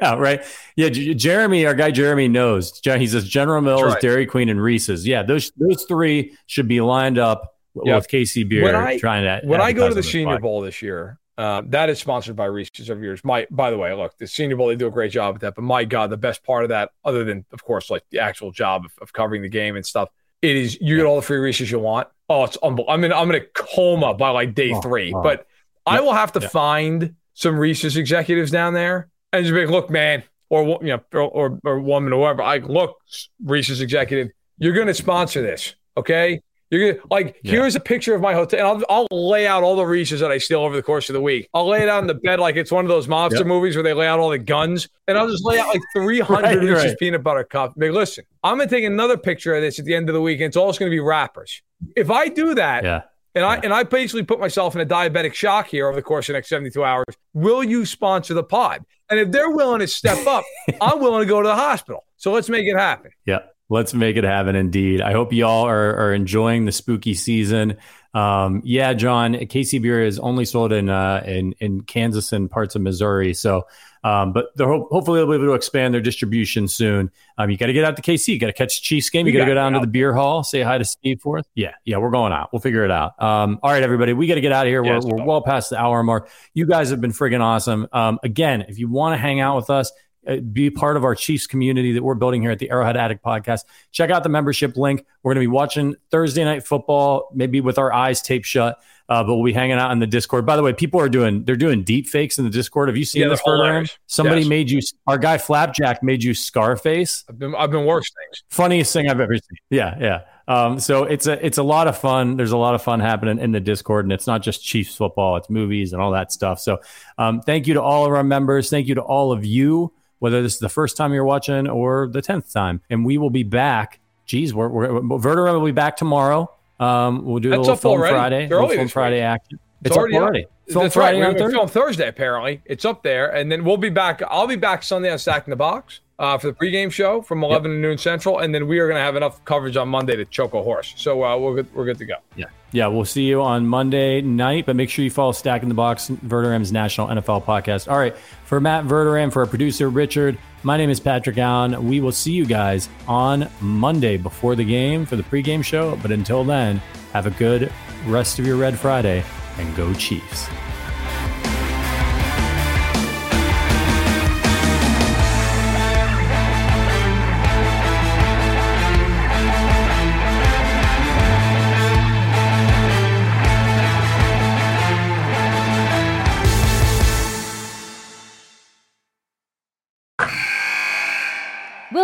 Yeah, right. Yeah, J- Jeremy, our guy Jeremy knows. He says General Mills, right. Dairy Queen, and Reese's. Yeah, those those three should be lined up Yeah. with KC Bier When I- trying to. when I go to the Senior. Bowl this year, uh, that is sponsored by Reese's every year. My, by the way, look, the Senior Bowl they do a great job with that. But my God, the best part of that, other than of course like the actual job of, of covering the game and stuff, it is you get all the free Reese's you want. Oh, it's unbelievable. I'm in I'm in a coma by like day Oh, three, oh. but I will have to find some Reese's executives down there and just be like, look, man, or you know, or, or, or woman or whatever. Like, look, Reese's executive, you're going to sponsor this, okay? You're gonna like yeah. here's a picture of my hotel. And I'll, I'll lay out all the Reese's that I steal over the course of the week. I'll lay it out in the bed like it's one of those monster yep. movies where they lay out all the guns, and I'll just lay out like 300 right, Reese's right. peanut butter cups. But listen, I'm gonna take another picture of this at the end of the week, and it's all gonna be wrappers. If I do that, yeah. And I and I basically put myself in a diabetic shock here over the course of the next 72 hours. Will you sponsor the pod? And if they're willing to step up, I'm willing to go to the hospital. So let's make it happen. Yeah. Let's make it happen indeed. I hope y'all are, are enjoying the spooky season. Um, yeah, John, KC Bier is only sold in uh, in in Kansas and parts of Missouri. So, um, but ho- hopefully they'll be able to expand their distribution soon. Um, you got to get out to KC. You got to catch the Chiefs game. You got to go down to the beer hall. Say hi to Steve for us. Yeah, yeah, we're going out. We'll figure it out. Um, all right, everybody, we got to get out of here. We're, we're well past the hour mark. You guys have been friggin' awesome. Um, again, if you want to hang out with us uh, be part of our Chiefs community that we're building here at the Arrowhead Addict podcast. Check out the membership link. We're going to be watching Thursday night football, maybe with our eyes taped shut. Uh, but we'll be hanging out in the Discord. By the way, people are doing they're doing deep fakes in the Discord. Have you seen yeah, this program? Somebody yes. made you our guy Flapjack made you Scarface. I've been I've been worse things. Funniest thing I've ever seen. Yeah, yeah. Um, so it's a it's a lot of fun. There's a lot of fun happening in the Discord, and it's not just Chiefs football; it's movies and all that stuff. So, um, thank you to all of our members. Thank you to all of you whether this is the first time you're watching or the 10th time. And we will be back. Geez, we're, we're Verderame will be back tomorrow. Um, we'll do a little film already. Friday. Early film Friday action. It's, it's already already. Film That's Friday right. on Thursday. Film Thursday apparently. It's up there, and then we'll be back. I'll be back Sunday on Stacking the Box uh, for the pregame show from 11 yep. to noon Central, and then we are going to have enough coverage on Monday to choke a horse. So uh, we're good, we're good to go. Yeah, yeah. We'll see you on Monday night, but make sure you follow Stacking the Box, Verderame's national NFL podcast. All right, for Matt Verderame, for our producer Richard, my name is Patrick Allen. We will see you guys on Monday before the game for the pregame show. But until then, have a good rest of your Red Friday and go Chiefs.